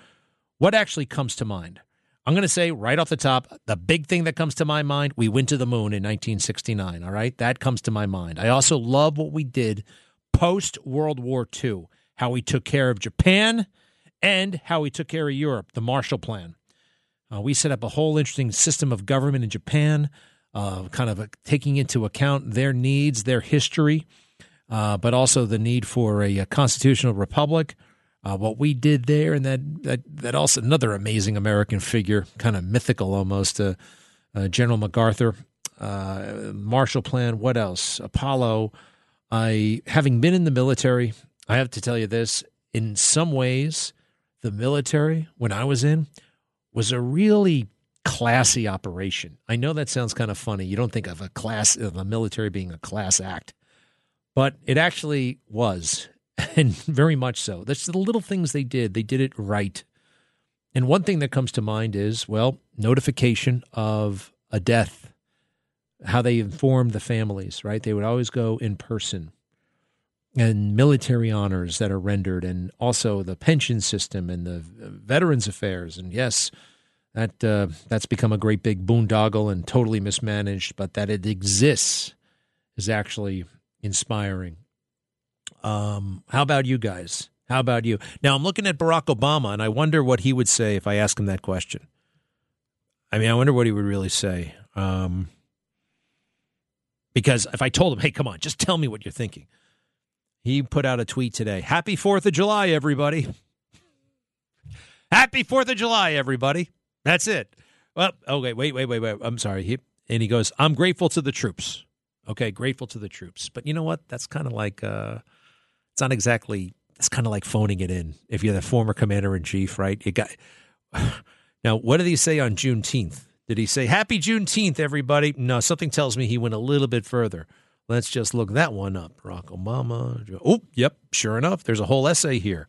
what actually comes to mind? I'm going to say right off the top, the big thing that comes to my mind, we went to the moon in 1969. All right, that comes to my mind. I also love what we did post World War II, how we took care of Japan and how we took care of Europe, the Marshall Plan. Uh, we set up a whole interesting system of government in Japan, uh, kind of uh taking into account their needs, their history, uh, but also the need for a, a constitutional republic. Uh, what we did there, and that, that that also another amazing American figure, kind of mythical almost, uh, uh, General MacArthur, uh, Marshall Plan. What else? Apollo. I having been in the military, I have to tell you this. In some ways, the military when I was in was a really classy operation. I know that sounds kind of funny. You don't think of a class of a military being a class act, but it actually was, and very much so. That's the little things they did. They did it right. And one thing that comes to mind is, well, notification of a death, how they informed the families, right? They would always go in person and military honors that are rendered, and also the pension system and the uh, Veterans Affairs. And yes, that uh, that's become a great big boondoggle and totally mismanaged, but that it exists is actually inspiring. Um, how about you guys? How about you? Now I'm looking at Barack Obama, and I wonder what he would say if I ask him that question. I mean, I wonder what he would really say. Um, because if I told him, "Hey, come on, just tell me what you're thinking," he put out a tweet today. Happy Fourth of July, everybody! Happy Fourth of July, everybody! That's it. Well, okay, wait, wait, wait, wait. I'm sorry. He, and he goes, "I'm grateful to the troops." Okay, grateful to the troops. But you know what? That's kind of like uh, it's not exactly. It's kind of like phoning it in. If you're the former commander in chief, right? You got. Now, what did he say on Juneteenth? Did he say Happy Juneteenth, everybody? No, something tells me he went a little bit further. Let's just look that one up. Barack Obama. Oh, yep, sure enough, there's a whole essay here.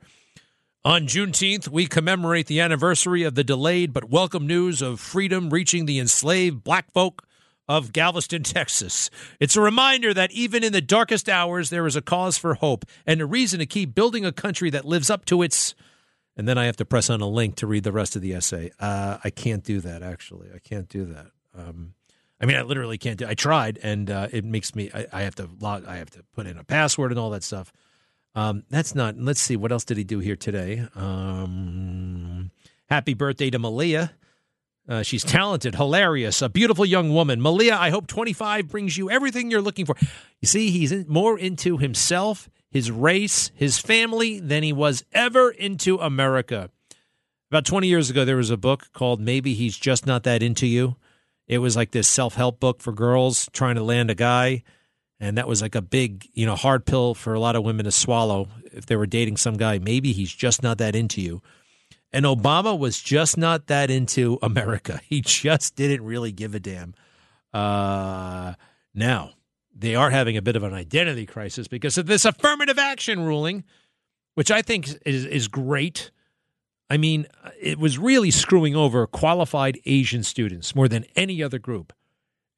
On Juneteenth, we commemorate the anniversary of the delayed but welcome news of freedom reaching the enslaved black folk of Galveston, Texas. It's a reminder that even in the darkest hours, there is a cause for hope and a reason to keep building a country that lives up to its. And then I have to press on a link to read the rest of the essay. Uh, I can't do that, actually. I can't do that. Um, I mean, I literally can't do. I tried, and uh, it makes me. I, I have to log. I have to put in a password and all that stuff. Um, that's not. Let's see. What else did he do here today? Um, happy birthday to Malia. Uh, she's talented, hilarious, a beautiful young woman. Malia, I hope 25 brings you everything you're looking for. You see, he's in, more into himself, his race, his family than he was ever into America. About 20 years ago, there was a book called Maybe He's Just Not That Into You. It was like this self help book for girls trying to land a guy. And that was like a big, you know, hard pill for a lot of women to swallow if they were dating some guy. Maybe he's just not that into you. And Obama was just not that into America. He just didn't really give a damn. Uh, now, they are having a bit of an identity crisis because of this affirmative action ruling, which I think is, is great. I mean, it was really screwing over qualified Asian students more than any other group.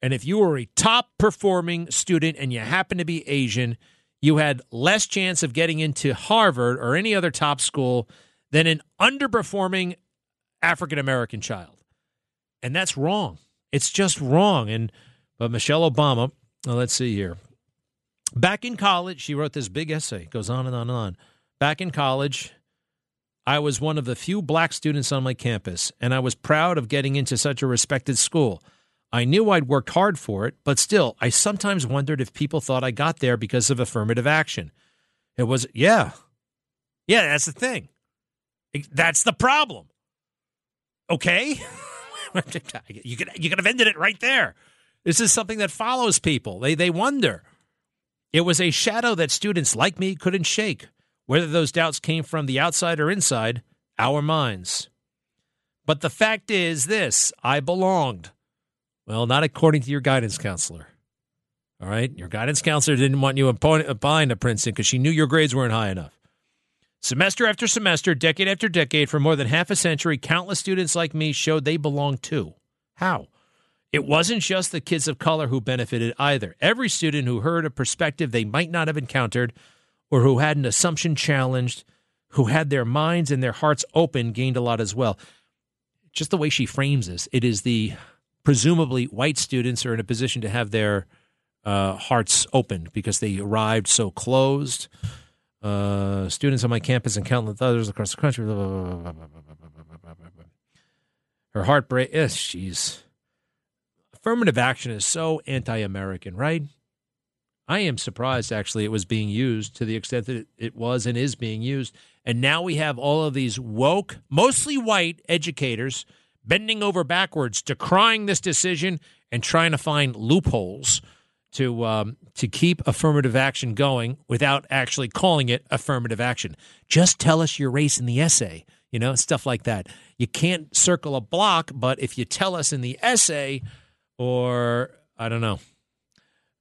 And if you were a top performing student and you happen to be Asian, you had less chance of getting into Harvard or any other top school than an underperforming African American child. And that's wrong. It's just wrong. And but Michelle Obama, well, let's see here. Back in college, she wrote this big essay. It goes on and on and on. Back in college, I was one of the few black students on my campus, and I was proud of getting into such a respected school. I knew I'd worked hard for it, but still, I sometimes wondered if people thought I got there because of affirmative action. It was, yeah. Yeah, that's the thing. That's the problem. Okay? you could you could have ended it right there. This is something that follows people. They they wonder. It was a shadow that students like me couldn't shake. Whether those doubts came from the outside or inside, our minds. But the fact is this I belonged. Well, not according to your guidance counselor. All right? Your guidance counselor didn't want you applying to Princeton because she knew your grades weren't high enough. Semester after semester, decade after decade, for more than half a century, countless students like me showed they belonged too. How? It wasn't just the kids of color who benefited either. Every student who heard a perspective they might not have encountered or who had an assumption challenged, who had their minds and their hearts open, gained a lot as well. Just the way she frames this, it is the presumably white students are in a position to have their uh, hearts opened because they arrived so closed. Uh, students on my campus and countless others across the country. Blah, blah, blah, Her heartbreak. Yes, she's affirmative action is so anti-American, right? I am surprised actually it was being used to the extent that it was and is being used. And now we have all of these woke, mostly white educators bending over backwards, decrying this decision and trying to find loopholes to um, to keep affirmative action going without actually calling it affirmative action. Just tell us your race in the essay, you know, stuff like that. You can't circle a block, but if you tell us in the essay, or I don't know,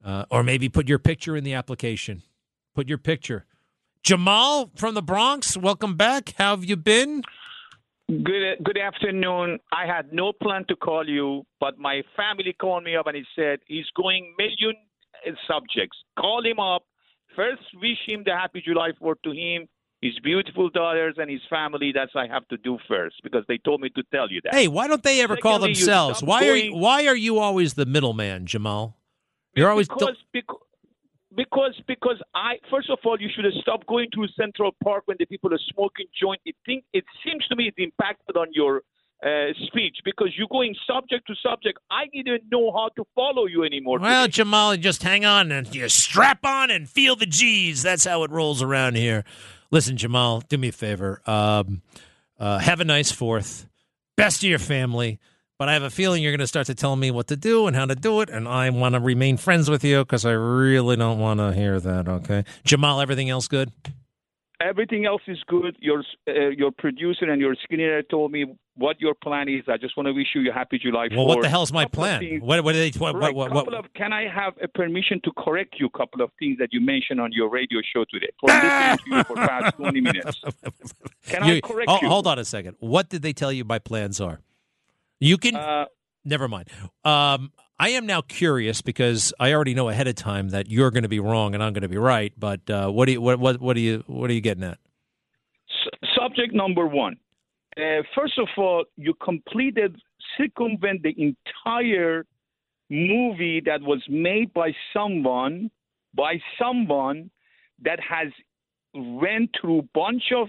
uh, or maybe put your picture in the application. Put your picture. Jamal from the Bronx, welcome back. How have you been? Good good afternoon. I had no plan to call you, but my family called me up and he said he's going million subjects. Call him up. First, wish him the happy July 4th to him, his beautiful daughters, and his family. That's what I have to do first because they told me to tell you that. Hey, why don't they ever call Secondly, you themselves? Why are you, why are you always the middleman, Jamal? You're always because because because because I first of all you should have stopped going to Central Park when the people are smoking joint. It think it seems to me it impacted on your uh, speech because you're going subject to subject. I didn't know how to follow you anymore. Well, Jamal, just hang on and you strap on and feel the G's. That's how it rolls around here. Listen, Jamal, do me a favor. Um, uh, have a nice fourth. Best of your family. But I have a feeling you're going to start to tell me what to do and how to do it, and I want to remain friends with you because I really don't want to hear that. Okay, Jamal, everything else good? Everything else is good. Your uh, your producer and your screenwriter told me what your plan is. I just want to wish you a happy July. Well, what 4th. the hell's my plan? things- What, what do they? What, Right, what, what, couple of, can I have a permission to correct you a couple of things that you mentioned on your radio show today? For listening to you for past 20 minutes. Can You- I correct oh, you? Hold on a second. What did they tell you my plans are? You can. Uh, never mind. Um, I am now curious because I already know ahead of time that you're going to be wrong and I'm going to be right. But uh, what do you what what what do you what are you getting at? S- subject number one. Uh, first of all, you completed circumvent the entire movie that was made by someone by someone that has went through bunch of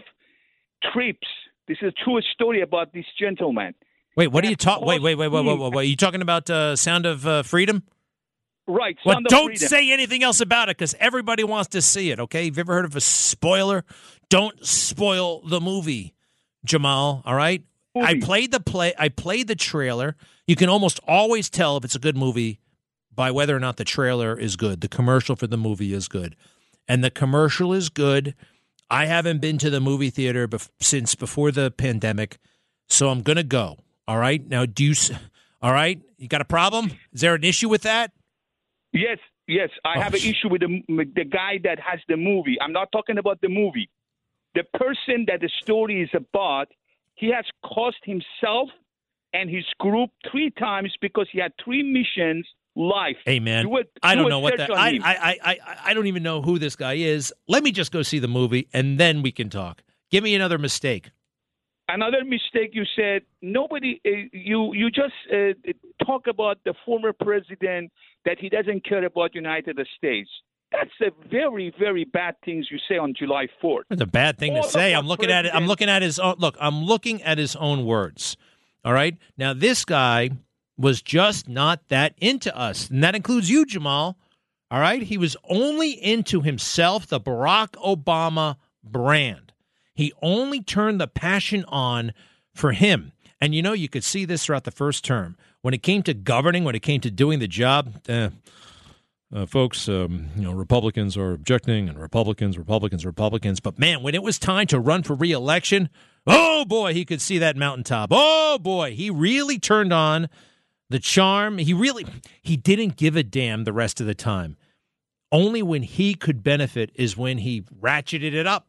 trips. This is a true story about this gentleman. Wait, what are you talking? Wait, wait, wait, wait, wait, wait, wait. Are you talking about uh, Sound of uh, Freedom? Right. Well, of don't Freedom. say anything else about it because everybody wants to see it. Okay, have you ever heard of a spoiler? Don't spoil the movie, Jamal. All right. I played the play. I played the trailer. You can almost always tell if it's a good movie by whether or not the trailer is good. The commercial for the movie is good, and the commercial is good. I haven't been to the movie theater bef- since before the pandemic, so I'm gonna go. All right. Now, do you? All right. You got a problem? Is there an issue with that? Yes, yes. I Oh, have an sh- issue with the with the guy that has the movie. I'm not talking about the movie. The person that the story is about, he has cost himself and his group three times because he had three missions live. Hey man, Do a- I do don't know what that. I. I I I I don't even know who this guy is. Let me just go see the movie and then we can talk. Give me another mistake. Another mistake you said nobody uh, you you just uh, talk about the former president that he doesn't care about United States. That's a very very bad things you say on July 4th. It's a bad thing to All of say. I'm looking at it. I'm looking at his own. Look, I'm looking at his own words. All right. Now this guy was just not that into us, and that includes you, Jamal. All right. He was only into himself, the Barack Obama brand. He only turned the passion on for him. And you know, you could see this throughout the first term. When it came to governing, when it came to doing the job, eh, uh, folks, um, you know, Republicans are objecting, and Republicans, Republicans, Republicans. But man, when it was time to run for reelection, oh boy, he could see that mountaintop. Oh boy, he really turned on the charm. He really he didn't give a damn the rest of the time. Only when he could benefit is when he ratcheted it up.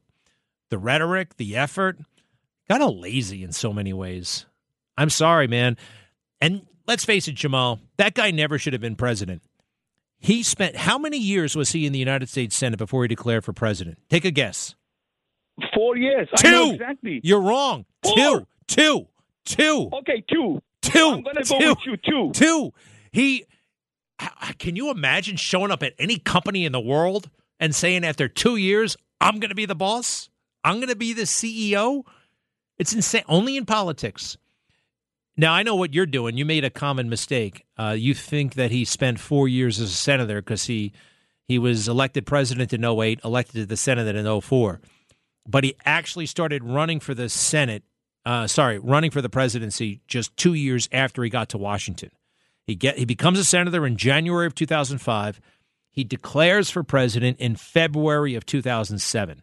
The rhetoric, the effort, kind of lazy in so many ways. I'm sorry, man. And let's face it, Jamal, that guy never should have been president. He spent how many years was he in the United States Senate before he declared for president? Take a guess. Four years. Two. Exactly. You're wrong. Two. Two. Two. Okay, two. Two. I'm gonna go with you. Two. Two. He. Can you imagine showing up at any company in the world and saying after two years, I'm going to be the boss? I'm going to be the CEO? It's insane. Only in politics. Now, I know what you're doing. You made a common mistake. Uh, you think that he spent four years as a senator because he, he was elected president in 08, elected to the Senate in 04. But he actually started running for the Senate, uh, sorry, running for the presidency just two years after he got to Washington. He get he becomes a senator in January of 2005. He declares for president in February of 2007.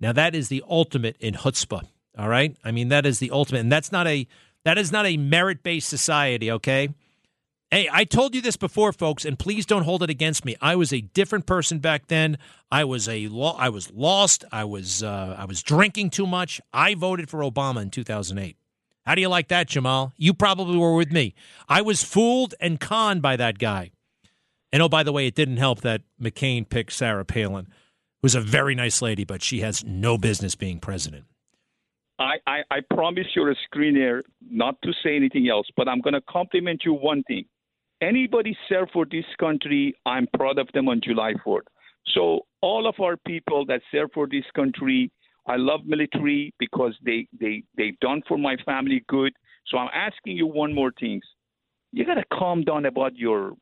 Now that is the ultimate in chutzpah. All right, I mean that is the ultimate, and that's not a that is not a merit based society. Okay. Hey, I told you this before, folks, and please don't hold it against me. I was a different person back then. I was a lo- I was lost. I was uh, I was drinking too much. I voted for Obama in 2008. How do you like that, Jamal? You probably were with me. I was fooled and conned by that guy. And oh, by the way, it didn't help that McCain picked Sarah Palin, who's a very nice lady, but she has no business being president. I, I, I promise you're a screener not to say anything else, but I'm going to compliment you one thing. Anybody serve for this country, I'm proud of them on July 4th. So all of our people that serve for this country, I love military because they they they've done for my family good. So I'm asking you one more thing. You got to calm down about your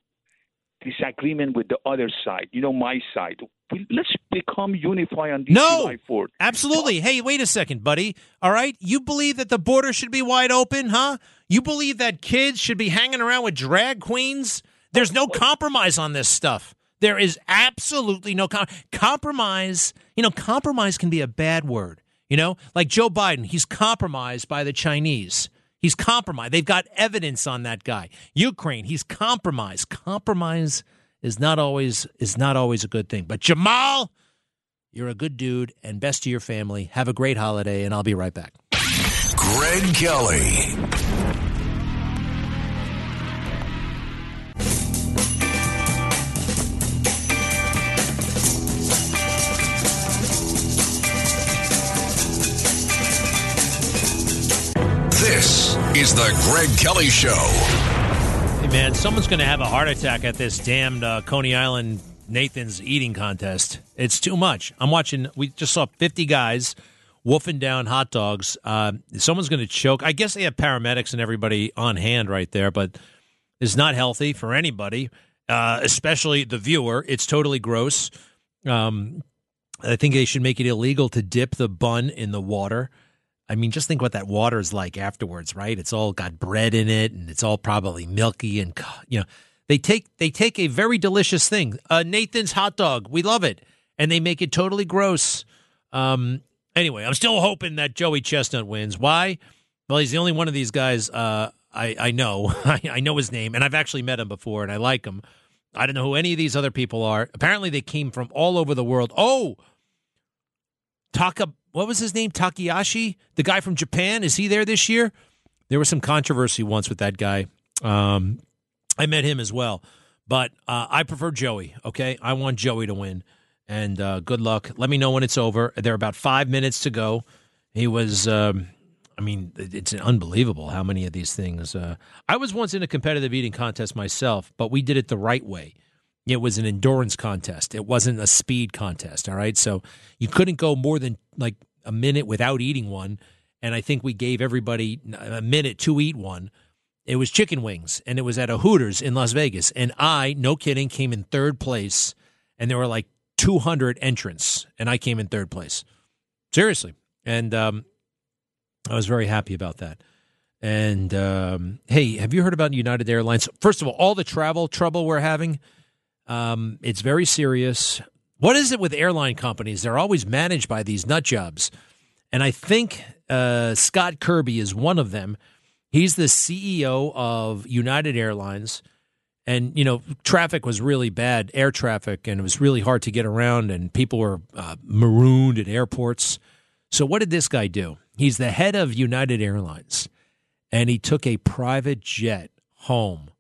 disagreement with the other side. You know my side. Let's become unified on this No, July 4th. absolutely. Hey, wait a second, buddy. All right, you believe that the border should be wide open, huh? You believe that kids should be hanging around with drag queens? There's no compromise on this stuff. There is absolutely no com- compromise. You know, compromise can be a bad word. You know, like Joe Biden, he's compromised by the Chinese. He's compromised. They've got evidence on that guy. Ukraine, he's compromised. Compromise is not always is not always a good thing. But Jamal, you're a good dude and best to your family. Have a great holiday and I'll be right back. Greg Kelly. This is the Greg Kelly Show. Man, someone's going to have a heart attack at this damned uh, Coney Island Nathan's eating contest. It's too much. I'm watching. We just saw 50 guys wolfing down hot dogs. Uh, someone's going to choke. I guess they have paramedics and everybody on hand right there, but it's not healthy for anybody, uh, especially the viewer. It's totally gross. Um, I think they should make it illegal to dip the bun in the water. I mean, just think what that water is like afterwards, right? It's all got bread in it, and it's all probably milky, and you know, they take they take a very delicious thing, uh, Nathan's hot dog. We love it, and they make it totally gross. Um, anyway, I'm still hoping that Joey Chestnut wins. Why? Well, he's the only one of these guys uh, I I know. I, I know his name, and I've actually met him before, and I like him. I don't know who any of these other people are. Apparently, they came from all over the world. Oh, Taka, what was his name? Takayashi, the guy from Japan. Is he there this year? There was some controversy once with that guy. Um, I met him as well, but uh, I prefer Joey. Okay, I want Joey to win, and uh, good luck. Let me know when it's over. There are about five minutes to go. He was. Um, I mean, it's unbelievable how many of these things. Uh, I was once in a competitive eating contest myself, but we did it the right way. It was an endurance contest. It wasn't a speed contest. All right. So you couldn't go more than like a minute without eating one. And I think we gave everybody a minute to eat one. It was chicken wings and it was at a Hooters in Las Vegas. And I, no kidding, came in third place. And there were like 200 entrants and I came in third place. Seriously. And um, I was very happy about that. And um, hey, have you heard about United Airlines? First of all, all the travel trouble we're having, um, it's very serious. What is it with airline companies? They're always managed by these nut jobs. And I think uh, Scott Kirby is one of them. He's the CEO of United Airlines. And, you know, traffic was really bad, air traffic, and it was really hard to get around, and people were uh, marooned at airports. So, what did this guy do? He's the head of United Airlines, and he took a private jet home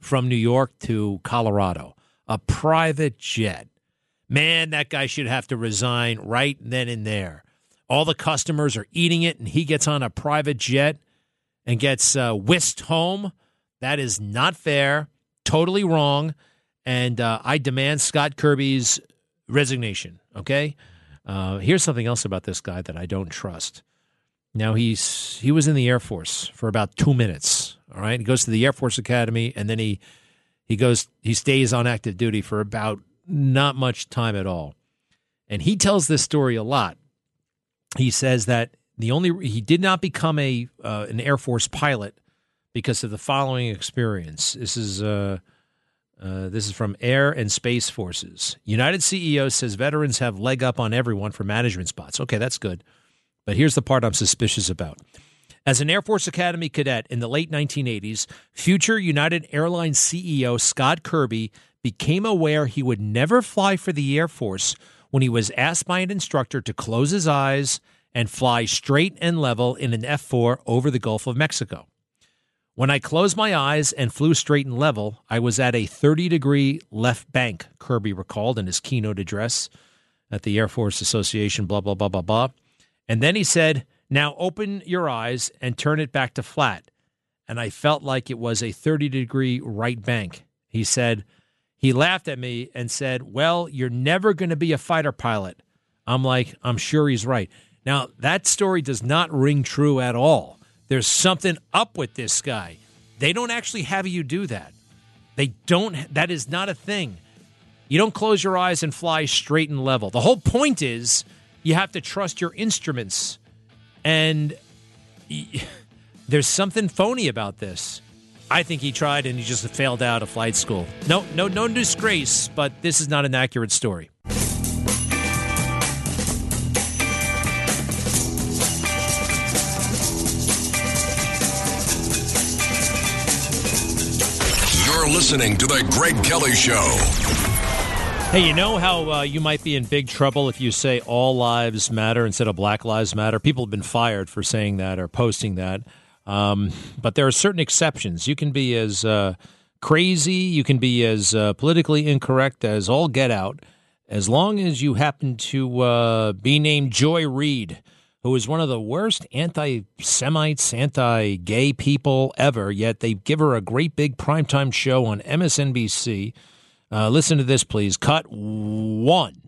from New York to Colorado. A private jet. Man, that guy should have to resign right then and there. All the customers are eating it, and he gets on a private jet and gets uh, whisked home. That is not fair, totally wrong. And uh, I demand Scott Kirby's resignation. Okay. Uh, here's something else about this guy that I don't trust. Now he's he was in the Air Force for about two minutes. All right, he goes to the Air Force Academy, and then he he goes he stays on active duty for about not much time at all. And he tells this story a lot. He says that the only he did not become a uh, an Air Force pilot because of the following experience. This is uh, uh, this is from Air and Space Forces. United CEO says veterans have leg up on everyone for management spots. Okay, that's good. But here's the part I'm suspicious about. As an Air Force Academy cadet in the late 1980s, future United Airlines CEO Scott Kirby became aware he would never fly for the Air Force when he was asked by an instructor to close his eyes and fly straight and level in an F 4 over the Gulf of Mexico. When I closed my eyes and flew straight and level, I was at a 30 degree left bank, Kirby recalled in his keynote address at the Air Force Association, blah, blah, blah, blah, blah. And then he said, Now open your eyes and turn it back to flat. And I felt like it was a 30 degree right bank. He said, He laughed at me and said, Well, you're never going to be a fighter pilot. I'm like, I'm sure he's right. Now, that story does not ring true at all. There's something up with this guy. They don't actually have you do that. They don't, that is not a thing. You don't close your eyes and fly straight and level. The whole point is you have to trust your instruments. And there's something phony about this. I think he tried and he just failed out of flight school. No, no, no disgrace, but this is not an accurate story. You're listening to The Greg Kelly Show. Hey, you know how uh, you might be in big trouble if you say all lives matter instead of black lives matter? People have been fired for saying that or posting that. Um, but there are certain exceptions. You can be as uh, crazy, you can be as uh, politically incorrect as all get out, as long as you happen to uh, be named Joy Reid, who is one of the worst anti Semites, anti gay people ever, yet they give her a great big primetime show on MSNBC. Uh, listen to this, please. Cut one.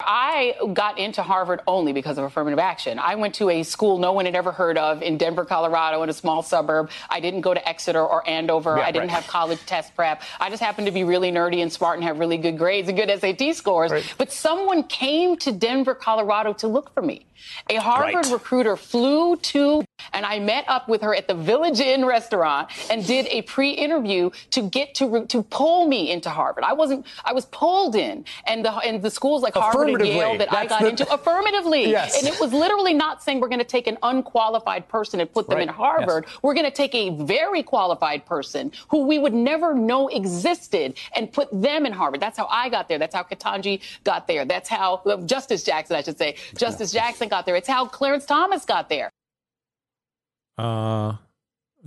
I got into Harvard only because of affirmative action. I went to a school no one had ever heard of in Denver, Colorado, in a small suburb. I didn't go to Exeter or Andover. Yeah, I didn't right. have college test prep. I just happened to be really nerdy and smart and have really good grades and good SAT scores. But someone came to Denver, Colorado to look for me. A Harvard Right. recruiter flew to, and I met up with her at the Village Inn restaurant and did a pre-interview to get to to pull me into Harvard. I wasn't. I was pulled in, and the and the schools like Harvard and Yale Affirmatively. that I got the- into affirmatively. Yes. And it was literally not saying we're going to take an unqualified person and put them in Right. Harvard. We're going to take a very qualified person who we would never know existed and put them in Harvard. That's how I got there. That's how Ketanji got there. That's how uh, Justice Jackson, I should say, Justice Jackson got there. It's how Clarence Thomas got there. Uh,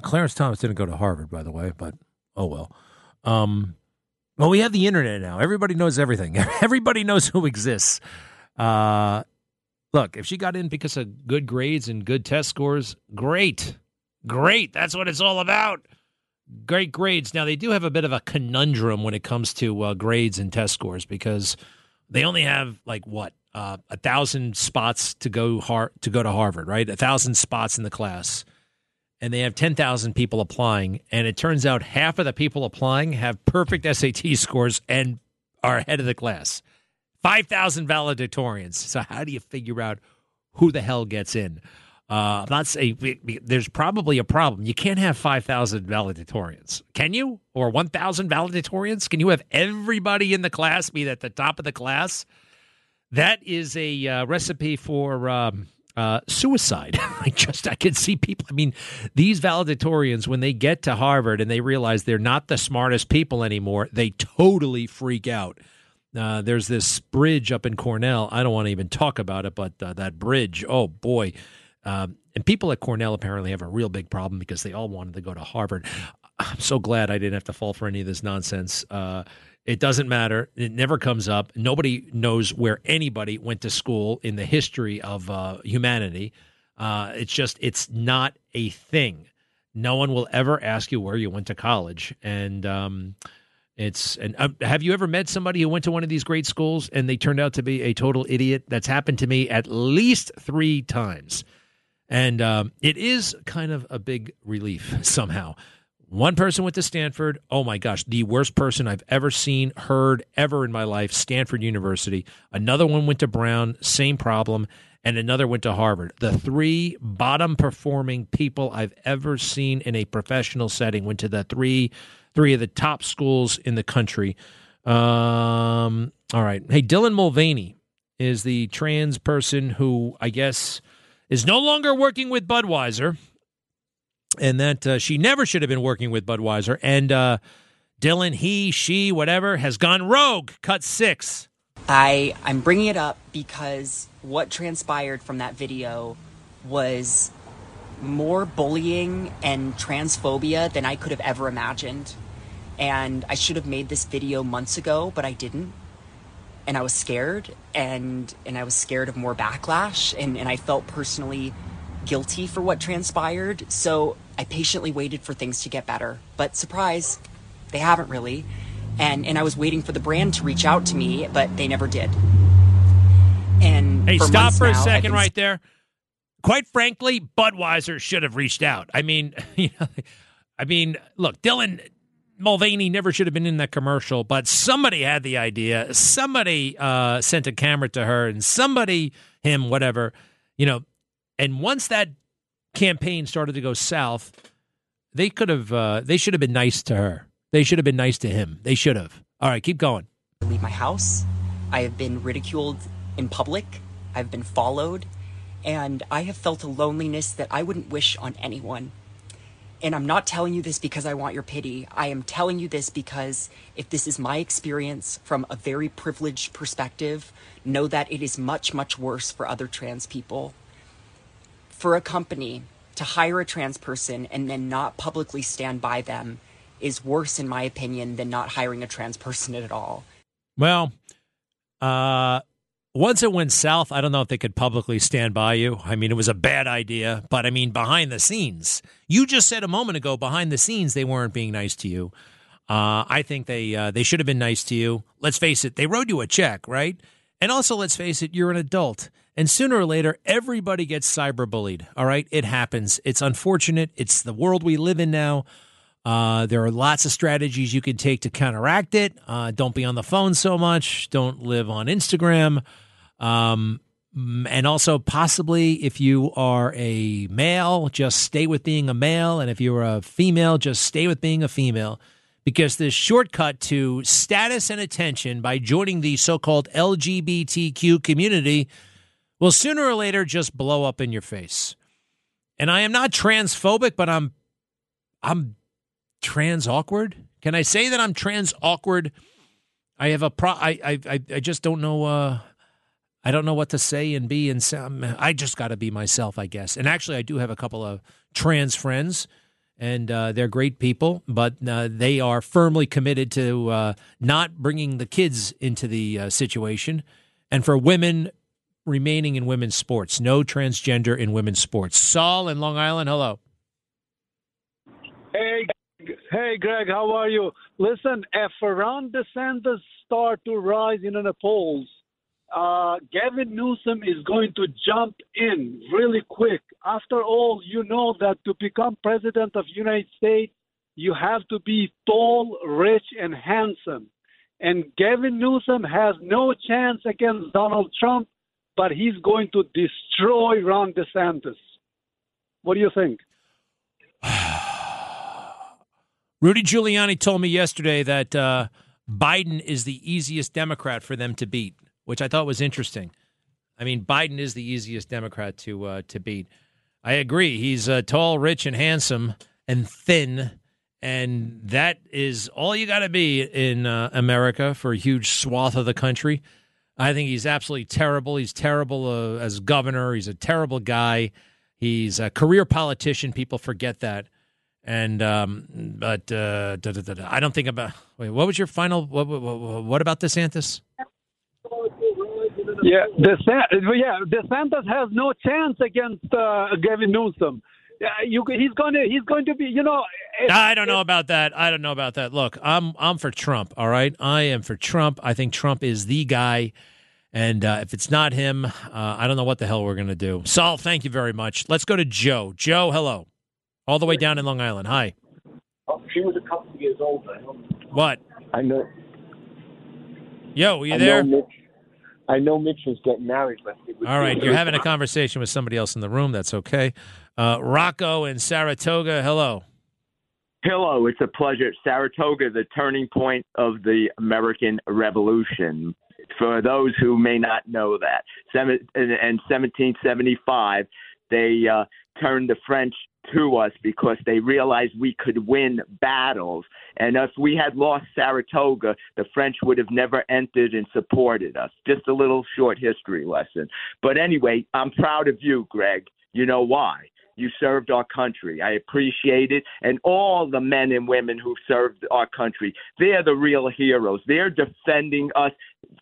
Clarence Thomas didn't go to Harvard, by the way, but oh well. Um, well, we have the internet now. Everybody knows everything. Everybody knows who exists. Uh, look, if she got in because of good grades and good test scores, great, great. That's what it's all about. Great grades. Now they do have a bit of a conundrum when it comes to uh, grades and test scores because they only have like what uh, a thousand spots to go har- to go to Harvard, right? A thousand spots in the class, and they have ten thousand people applying, and it turns out half of the people applying have perfect SAT scores and are ahead of the class. Five thousand valedictorians. So how do you figure out who the hell gets in? Uh, not saying there's probably a problem. You can't have 5,000 valedictorians, can you? Or 1,000 valedictorians? Can you have everybody in the class be at the top of the class? That is a uh, recipe for um, uh, suicide. I just I can see people. I mean, these valedictorians when they get to Harvard and they realize they're not the smartest people anymore, they totally freak out. Uh, there's this bridge up in Cornell. I don't want to even talk about it, but uh, that bridge, oh boy. Um, and people at Cornell apparently have a real big problem because they all wanted to go to Harvard. I'm so glad I didn't have to fall for any of this nonsense. Uh, it doesn't matter. It never comes up. Nobody knows where anybody went to school in the history of uh, humanity. Uh, it's just, it's not a thing. No one will ever ask you where you went to college. And, um, it's and uh, have you ever met somebody who went to one of these great schools and they turned out to be a total idiot? That's happened to me at least three times, and um, it is kind of a big relief somehow. One person went to Stanford. Oh my gosh, the worst person I've ever seen, heard, ever in my life. Stanford University. Another one went to Brown. Same problem. And another went to Harvard. The three bottom performing people I've ever seen in a professional setting went to the three three of the top schools in the country. Um, all right. Hey, Dylan Mulvaney is the trans person who I guess is no longer working with Budweiser, and that uh, she never should have been working with Budweiser. And uh, Dylan, he, she, whatever, has gone rogue. Cut six. I I'm bringing it up because what transpired from that video was more bullying and transphobia than I could have ever imagined. And I should have made this video months ago, but I didn't. And I was scared and and I was scared of more backlash and, and I felt personally guilty for what transpired. So I patiently waited for things to get better. But surprise, they haven't really. And and I was waiting for the brand to reach out to me, but they never did. And Hey, for stop for a now, second been right there. Quite frankly, Budweiser should have reached out. I mean, you know, I mean, look, Dylan Mulvaney never should have been in that commercial, but somebody had the idea. Somebody uh, sent a camera to her, and somebody, him, whatever, you know. And once that campaign started to go south, they could have, uh, they should have been nice to her. They should have been nice to him. They should have. All right, keep going. leave my house. I have been ridiculed in public. I've been followed. And I have felt a loneliness that I wouldn't wish on anyone. And I'm not telling you this because I want your pity. I am telling you this because if this is my experience from a very privileged perspective, know that it is much, much worse for other trans people. For a company to hire a trans person and then not publicly stand by them is worse, in my opinion, than not hiring a trans person at all. Well, uh, once it went south, I don't know if they could publicly stand by you. I mean, it was a bad idea, but I mean, behind the scenes, you just said a moment ago, behind the scenes, they weren't being nice to you. Uh, I think they uh, they should have been nice to you. Let's face it, they wrote you a check, right? And also, let's face it, you're an adult, and sooner or later, everybody gets cyberbullied. All right, it happens. It's unfortunate. It's the world we live in now. Uh, there are lots of strategies you can take to counteract it. Uh, don't be on the phone so much. Don't live on Instagram. Um, and also, possibly, if you are a male, just stay with being a male. And if you're a female, just stay with being a female. Because the shortcut to status and attention by joining the so called LGBTQ community will sooner or later just blow up in your face. And I am not transphobic, but I'm I'm trans awkward. Can I say that I'm trans awkward? I have a pro. I I I, just don't know. Uh, I don't know what to say and be and sound. I just got to be myself, I guess. And actually, I do have a couple of trans friends, and uh, they're great people, but uh, they are firmly committed to uh, not bringing the kids into the uh, situation, and for women remaining in women's sports. No transgender in women's sports. Saul in Long Island. Hello. Hey, hey, Greg, how are you? Listen, if Ron DeSantis start to rise in the polls, uh, Gavin Newsom is going to jump in really quick. After all, you know that to become president of United States, you have to be tall, rich, and handsome. And Gavin Newsom has no chance against Donald Trump, but he's going to destroy Ron DeSantis. What do you think? Rudy Giuliani told me yesterday that uh, Biden is the easiest Democrat for them to beat, which I thought was interesting. I mean, Biden is the easiest Democrat to uh, to beat. I agree. He's uh, tall, rich, and handsome, and thin, and that is all you got to be in uh, America for a huge swath of the country. I think he's absolutely terrible. He's terrible uh, as governor. He's a terrible guy. He's a career politician. People forget that. And um, but uh, da, da, da. I don't think about. Wait, what was your final? What, what, what, what about DeSantis? Yeah, DeSantis, yeah, DeSantis has no chance against uh, Gavin Newsom. Yeah, you, he's going to he's going to be, you know. if- I don't know about that. I don't know about that. Look, I'm I'm for Trump. All right, I am for Trump. I think Trump is the guy. And uh, if it's not him, uh, I don't know what the hell we're going to do. Saul, thank you very much. Let's go to Joe. Joe, hello. All the way down in Long Island. Hi. She was a couple years old. What? I know. Yo, you I there? Know Mitch, I know Mitch was getting married, but it was All right, you're having a conversation with somebody else in the room. That's okay. Uh, Rocco in Saratoga, hello. Hello, it's a pleasure. Saratoga, the turning point of the American Revolution. For those who may not know that, Seven, in, in 1775, they uh, turned the French to us because they realized we could win battles. And if we had lost Saratoga, the French would have never entered and supported us. Just a little short history lesson. But anyway, I'm proud of you, Greg. You know why? You served our country. I appreciate it. And all the men and women who served our country, they're the real heroes. They're defending us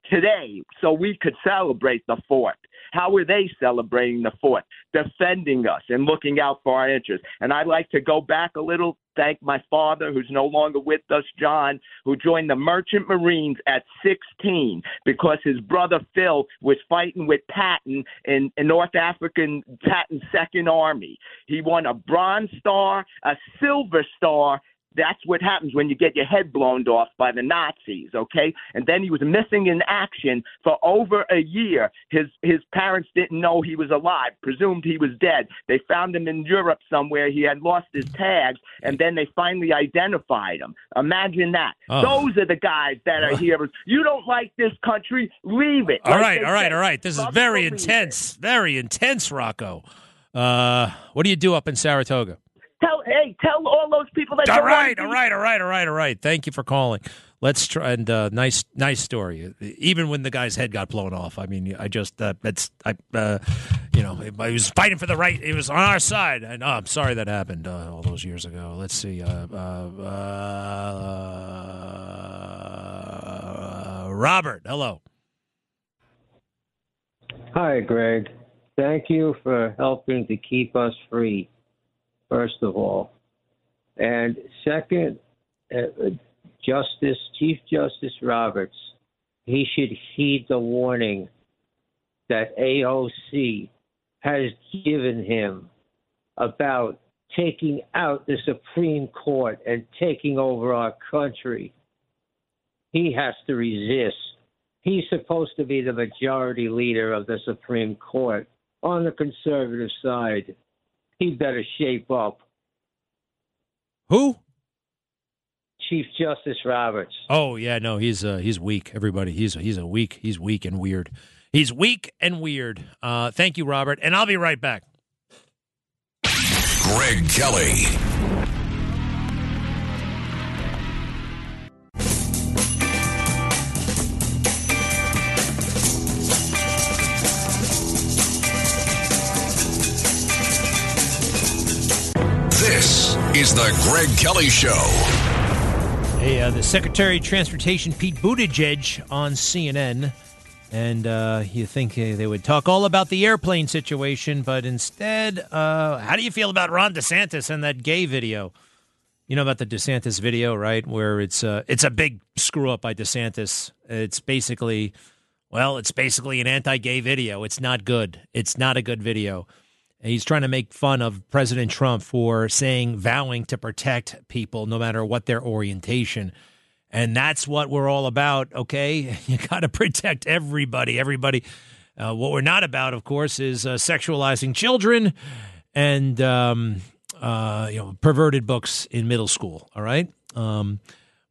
today so we could celebrate the fourth. How are they celebrating the fourth? Defending us and looking out for our interests. And I'd like to go back a little, thank my father, who's no longer with us, John, who joined the Merchant Marines at 16 because his brother Phil was fighting with Patton in, in North African Patton's Second Army. He won a Bronze Star, a Silver Star, that's what happens when you get your head blown off by the Nazis, okay? And then he was missing in action for over a year. His his parents didn't know he was alive, presumed he was dead. They found him in Europe somewhere. He had lost his tags, and then they finally identified him. Imagine that. Oh. Those are the guys that are heroes. You don't like this country, leave it. All like right, all right, all right. This is very it or leave it. intense. Very intense, Rocco. Uh, what do you do up in Saratoga? Tell hey, tell all those people that All don't wanna right, be all right, all right, all right, all right. Thank you for calling. Let's try and uh, nice, nice story. Even when the guy's head got blown off, I mean, I just uh, it's I, uh, you know, he was fighting for the right. He was on our side, and oh, I'm sorry that happened uh, all those years ago. Let's see, uh, uh, uh, Robert, hello. Hi, Greg. Thank you for helping to keep us free, first of all. And second, uh, Justice, Chief Justice Roberts, he should heed the warning that AOC has given him about taking out the Supreme Court and taking over our country. He has to resist. He's supposed to be the majority leader of the Supreme Court on the conservative side. He better shape up. Who? Chief Justice Roberts. Oh yeah, no, he's uh, he's weak. Everybody, he's he's a weak. He's weak and weird. He's weak and weird. Uh, thank you, Robert, and I'll be right back. Greg Kelly. Is the Greg Kelly Show. Hey, uh, the Secretary of Transportation Pete Buttigieg on CNN, and uh, you think uh, they would talk all about the airplane situation, but instead, uh, how do you feel about Ron DeSantis and that gay video? You know about the DeSantis video, right? Where it's uh, it's a big screw up by DeSantis. It's basically, well, it's basically an anti-gay video. It's not good. It's not a good video. He's trying to make fun of President Trump for saying, vowing to protect people no matter what their orientation. And that's what we're all about, okay? You got to protect everybody. Everybody. Uh, what we're not about, of course, is uh, sexualizing children and um, uh, you know perverted books in middle school. All right, um,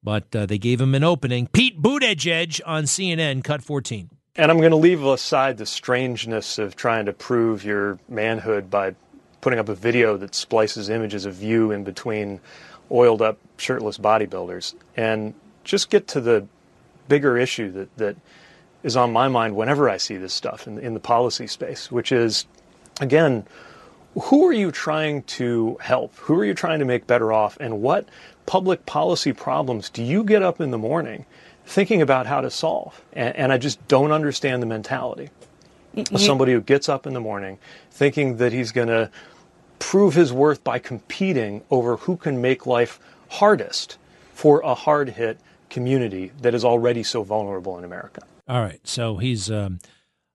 but uh, they gave him an opening. Pete Buttigieg on CNN, cut fourteen. And I'm going to leave aside the strangeness of trying to prove your manhood by putting up a video that splices images of you in between oiled up shirtless bodybuilders and just get to the bigger issue that, that is on my mind whenever I see this stuff in, in the policy space, which is, again, who are you trying to help? Who are you trying to make better off? And what public policy problems do you get up in the morning thinking about how to solve? And, and I just don't understand the mentality of somebody who gets up in the morning thinking that he's going to prove his worth by competing over who can make life hardest for a hard hit community that is already so vulnerable in America. All right, so he's. Um,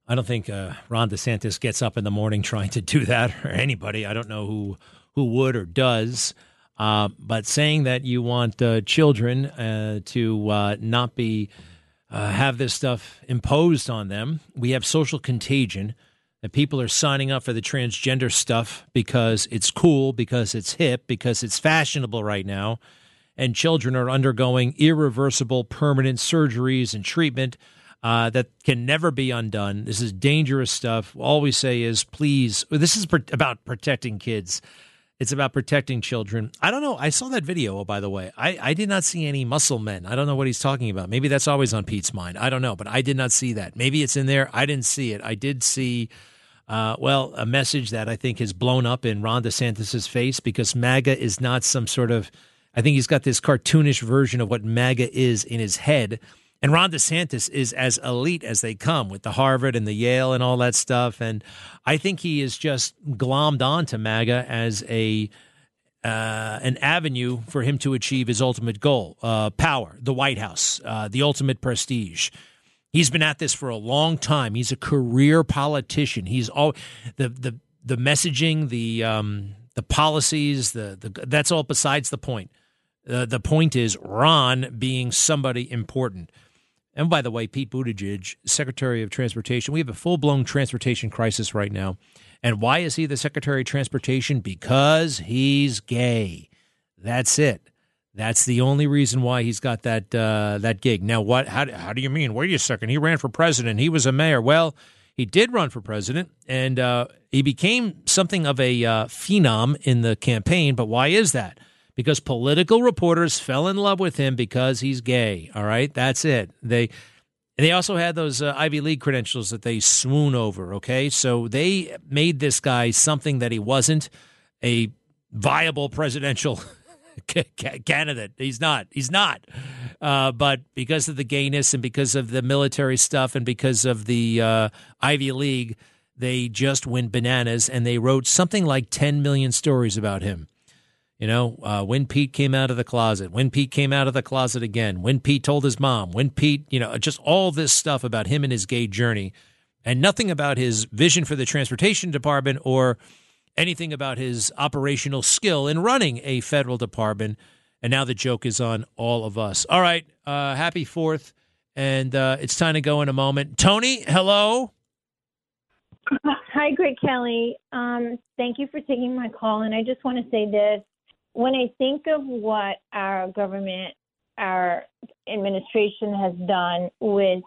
I don't think uh, Ron DeSantis gets up in the morning trying to do that, or anybody. I don't know who who would or does. Uh, but saying that you want uh, children uh, to uh, not be uh, have this stuff imposed on them, we have social contagion. That people are signing up for the transgender stuff because it's cool, because it's hip, because it's fashionable right now, and children are undergoing irreversible, permanent surgeries and treatment uh, that can never be undone. This is dangerous stuff. All we say is, please, this is about protecting kids. It's about protecting children. I don't know. I saw that video, oh, by the way. I, I did not see any muscle men. I don't know what he's talking about. Maybe that's always on Pete's mind. I don't know, but I did not see that. Maybe it's in there. I didn't see it. I did see, uh, well, a message that I think has blown up in Ron DeSantis' face because MAGA is not some sort of, I think he's got this cartoonish version of what MAGA is in his head. And Ron DeSantis is as elite as they come with the Harvard and the Yale and all that stuff. And I think he is just glommed on to MAGA as a uh, an avenue for him to achieve his ultimate goal: uh, power, the White House, uh, the ultimate prestige. He's been at this for a long time. He's a career politician. He's all the the the messaging, the um, the policies, the, the that's all besides the point. Uh, the point is Ron being somebody important. And by the way, Pete Buttigieg, Secretary of Transportation, we have a full blown transportation crisis right now. And why is he the Secretary of Transportation? Because he's gay. That's it. That's the only reason why he's got that uh, that gig. Now, what? How, how do you mean? Wait a second. He ran for president. He was a mayor. Well, he did run for president, and uh, he became something of a uh, phenom in the campaign. But why is that? Because political reporters fell in love with him because he's gay. All right, that's it. They they also had those uh, Ivy League credentials that they swoon over. Okay, so they made this guy something that he wasn't a viable presidential ca- ca- candidate. He's not. He's not. Uh, but because of the gayness and because of the military stuff and because of the uh, Ivy League, they just went bananas and they wrote something like 10 million stories about him. You know, uh, when Pete came out of the closet, when Pete came out of the closet again, when Pete told his mom, when Pete, you know, just all this stuff about him and his gay journey, and nothing about his vision for the transportation department or anything about his operational skill in running a federal department. And now the joke is on all of us. All right, uh, happy Fourth, and uh, it's time to go in a moment. Tony, hello. Hi, Greg Kelly. Um, thank you for taking my call. And I just want to say this. When I think of what our government, our administration has done with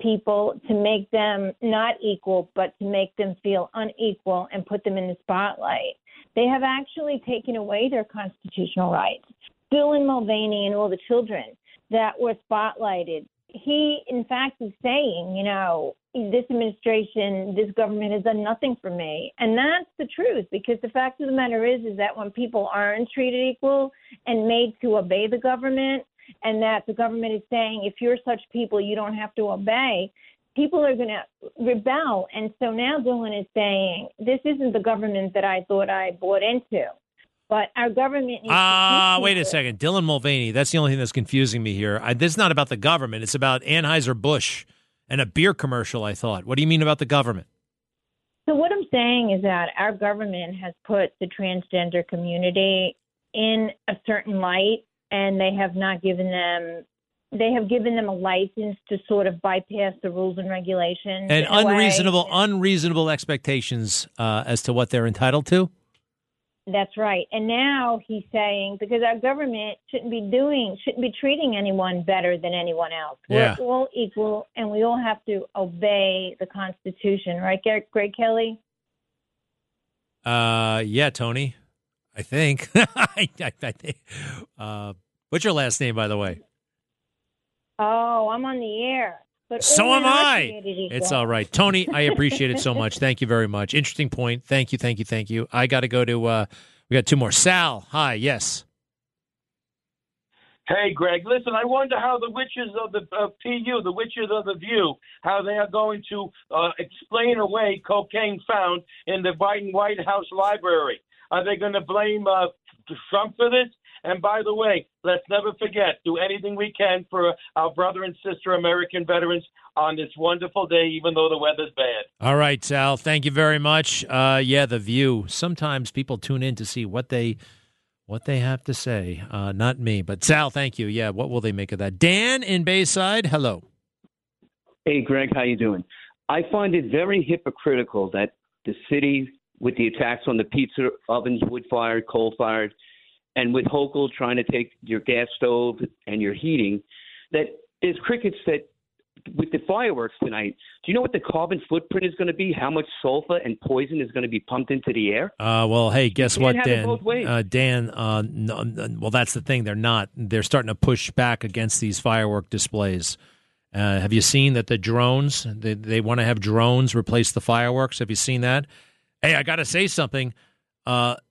people to make them not equal, but to make them feel unequal and put them in the spotlight, they have actually taken away their constitutional rights. Dylan Mulvaney and all the children that were spotlighted. He, in fact, is saying, you know, this administration, this government has done nothing for me. And that's the truth because the fact of the matter is is that when people aren't treated equal and made to obey the government and that the government is saying if you're such people you don't have to obey, people are going to rebel. And so now Dylan is saying this isn't the government that I thought I bought into. But our government needs Ah, teach wait a second. Dylan Mulvaney. That's the only thing that's confusing me here. I, this is not about the government. It's about Anheuser-Busch and a beer commercial, I thought. What do you mean about the government? So what I'm saying is that our government has put the transgender community in a certain light, and they have not given them they have given them a license to sort of bypass the rules and regulations And a way. unreasonable, unreasonable expectations uh, as to what they're entitled to. That's right. And now he's saying because our government shouldn't be doing, shouldn't be treating anyone better than anyone else. Yeah. We're all equal, and we all have to obey the Constitution, right, Greg, Greg Kelly? Uh, yeah, Tony. I think. I, I, I think. Uh, what's your last name, by the way? Oh, I'm on the air. But So am I. It's all right, Tony. I appreciate it so much. Thank you very much. Interesting point. Thank you. Thank you. Thank you. I got to go to. Uh, we got two more. Sal. Hi. Yes. Hey, Greg, listen, I wonder how the witches of the uh, PU, the witches of the View, how they are going to uh, explain away cocaine found in the Biden White House library. Are they going to blame uh, Trump for this? And by the way, let's never forget, do anything we can for our brother and sister American veterans on this wonderful day, even though the weather's bad. All right, Sal. Thank you very much. Uh, yeah, the View. Sometimes people tune in to see what they what they have to say. Uh, not me, but Sal. Thank you. Yeah. What will they make of that? Dan in Bayside. Hello. Hey, Greg, how you doing? I find it very hypocritical that the city, with the attacks on the pizza ovens, wood-fired, coal-fired, and with Hochul trying to take your gas stove and your heating, that there's crickets that with the fireworks tonight. Do you know what the carbon footprint is going to be? How much sulfur and poison is going to be pumped into the air? Uh, well, hey, guess what, Dan? Uh, Dan, uh, no, well, that's the thing. They're not. They're starting to push back against these firework displays. Uh, have you seen that the drones? They, they want to have drones replace the fireworks. Have you seen that? Hey, I got to say something.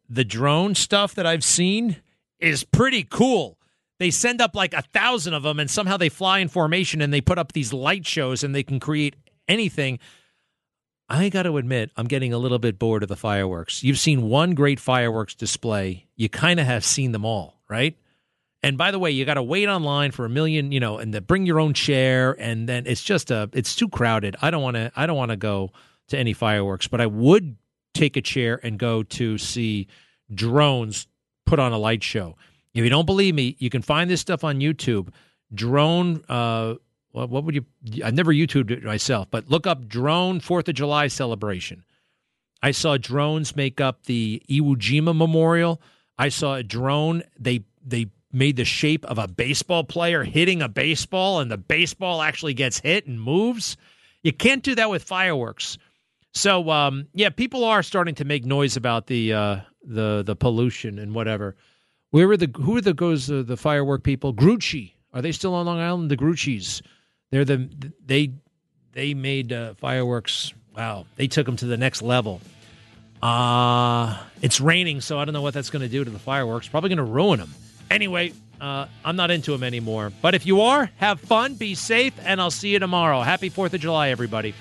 The drone stuff that I've seen is pretty cool. They send up like a thousand of them, and somehow they fly in formation, and they put up these light shows, and they can create anything. I got to admit, I'm getting a little bit bored of the fireworks. You've seen one great fireworks display. You kind of have seen them all, right? And by the way, you got to wait online for a million, you know, and to bring your own chair, and then it's just a, it's too crowded. I don't want to, I don't want to go to any fireworks, but I would take a chair and go to see drones put on a light show. If you don't believe me, you can find this stuff on YouTube. Drone, uh, what, what would you? I've never YouTubed it myself, but look up drone Fourth of July celebration. I saw drones make up the Iwo Jima Memorial. I saw a drone. They they made the shape of a baseball player hitting a baseball, and the baseball actually gets hit and moves. You can't do that with fireworks. So um, yeah, people are starting to make noise about the uh, the the pollution and whatever. Where are the who are the goes uh, the firework people? Grucci are they still on Long Island? The Grucci's, they're the they they made uh, fireworks. Wow, they took them to the next level. Uh it's raining, so I don't know what that's going to do to the fireworks. Probably going to ruin them. Anyway, uh, I'm not into them anymore. But if you are, have fun, be safe, and I'll see you tomorrow. Happy Fourth of July, everybody.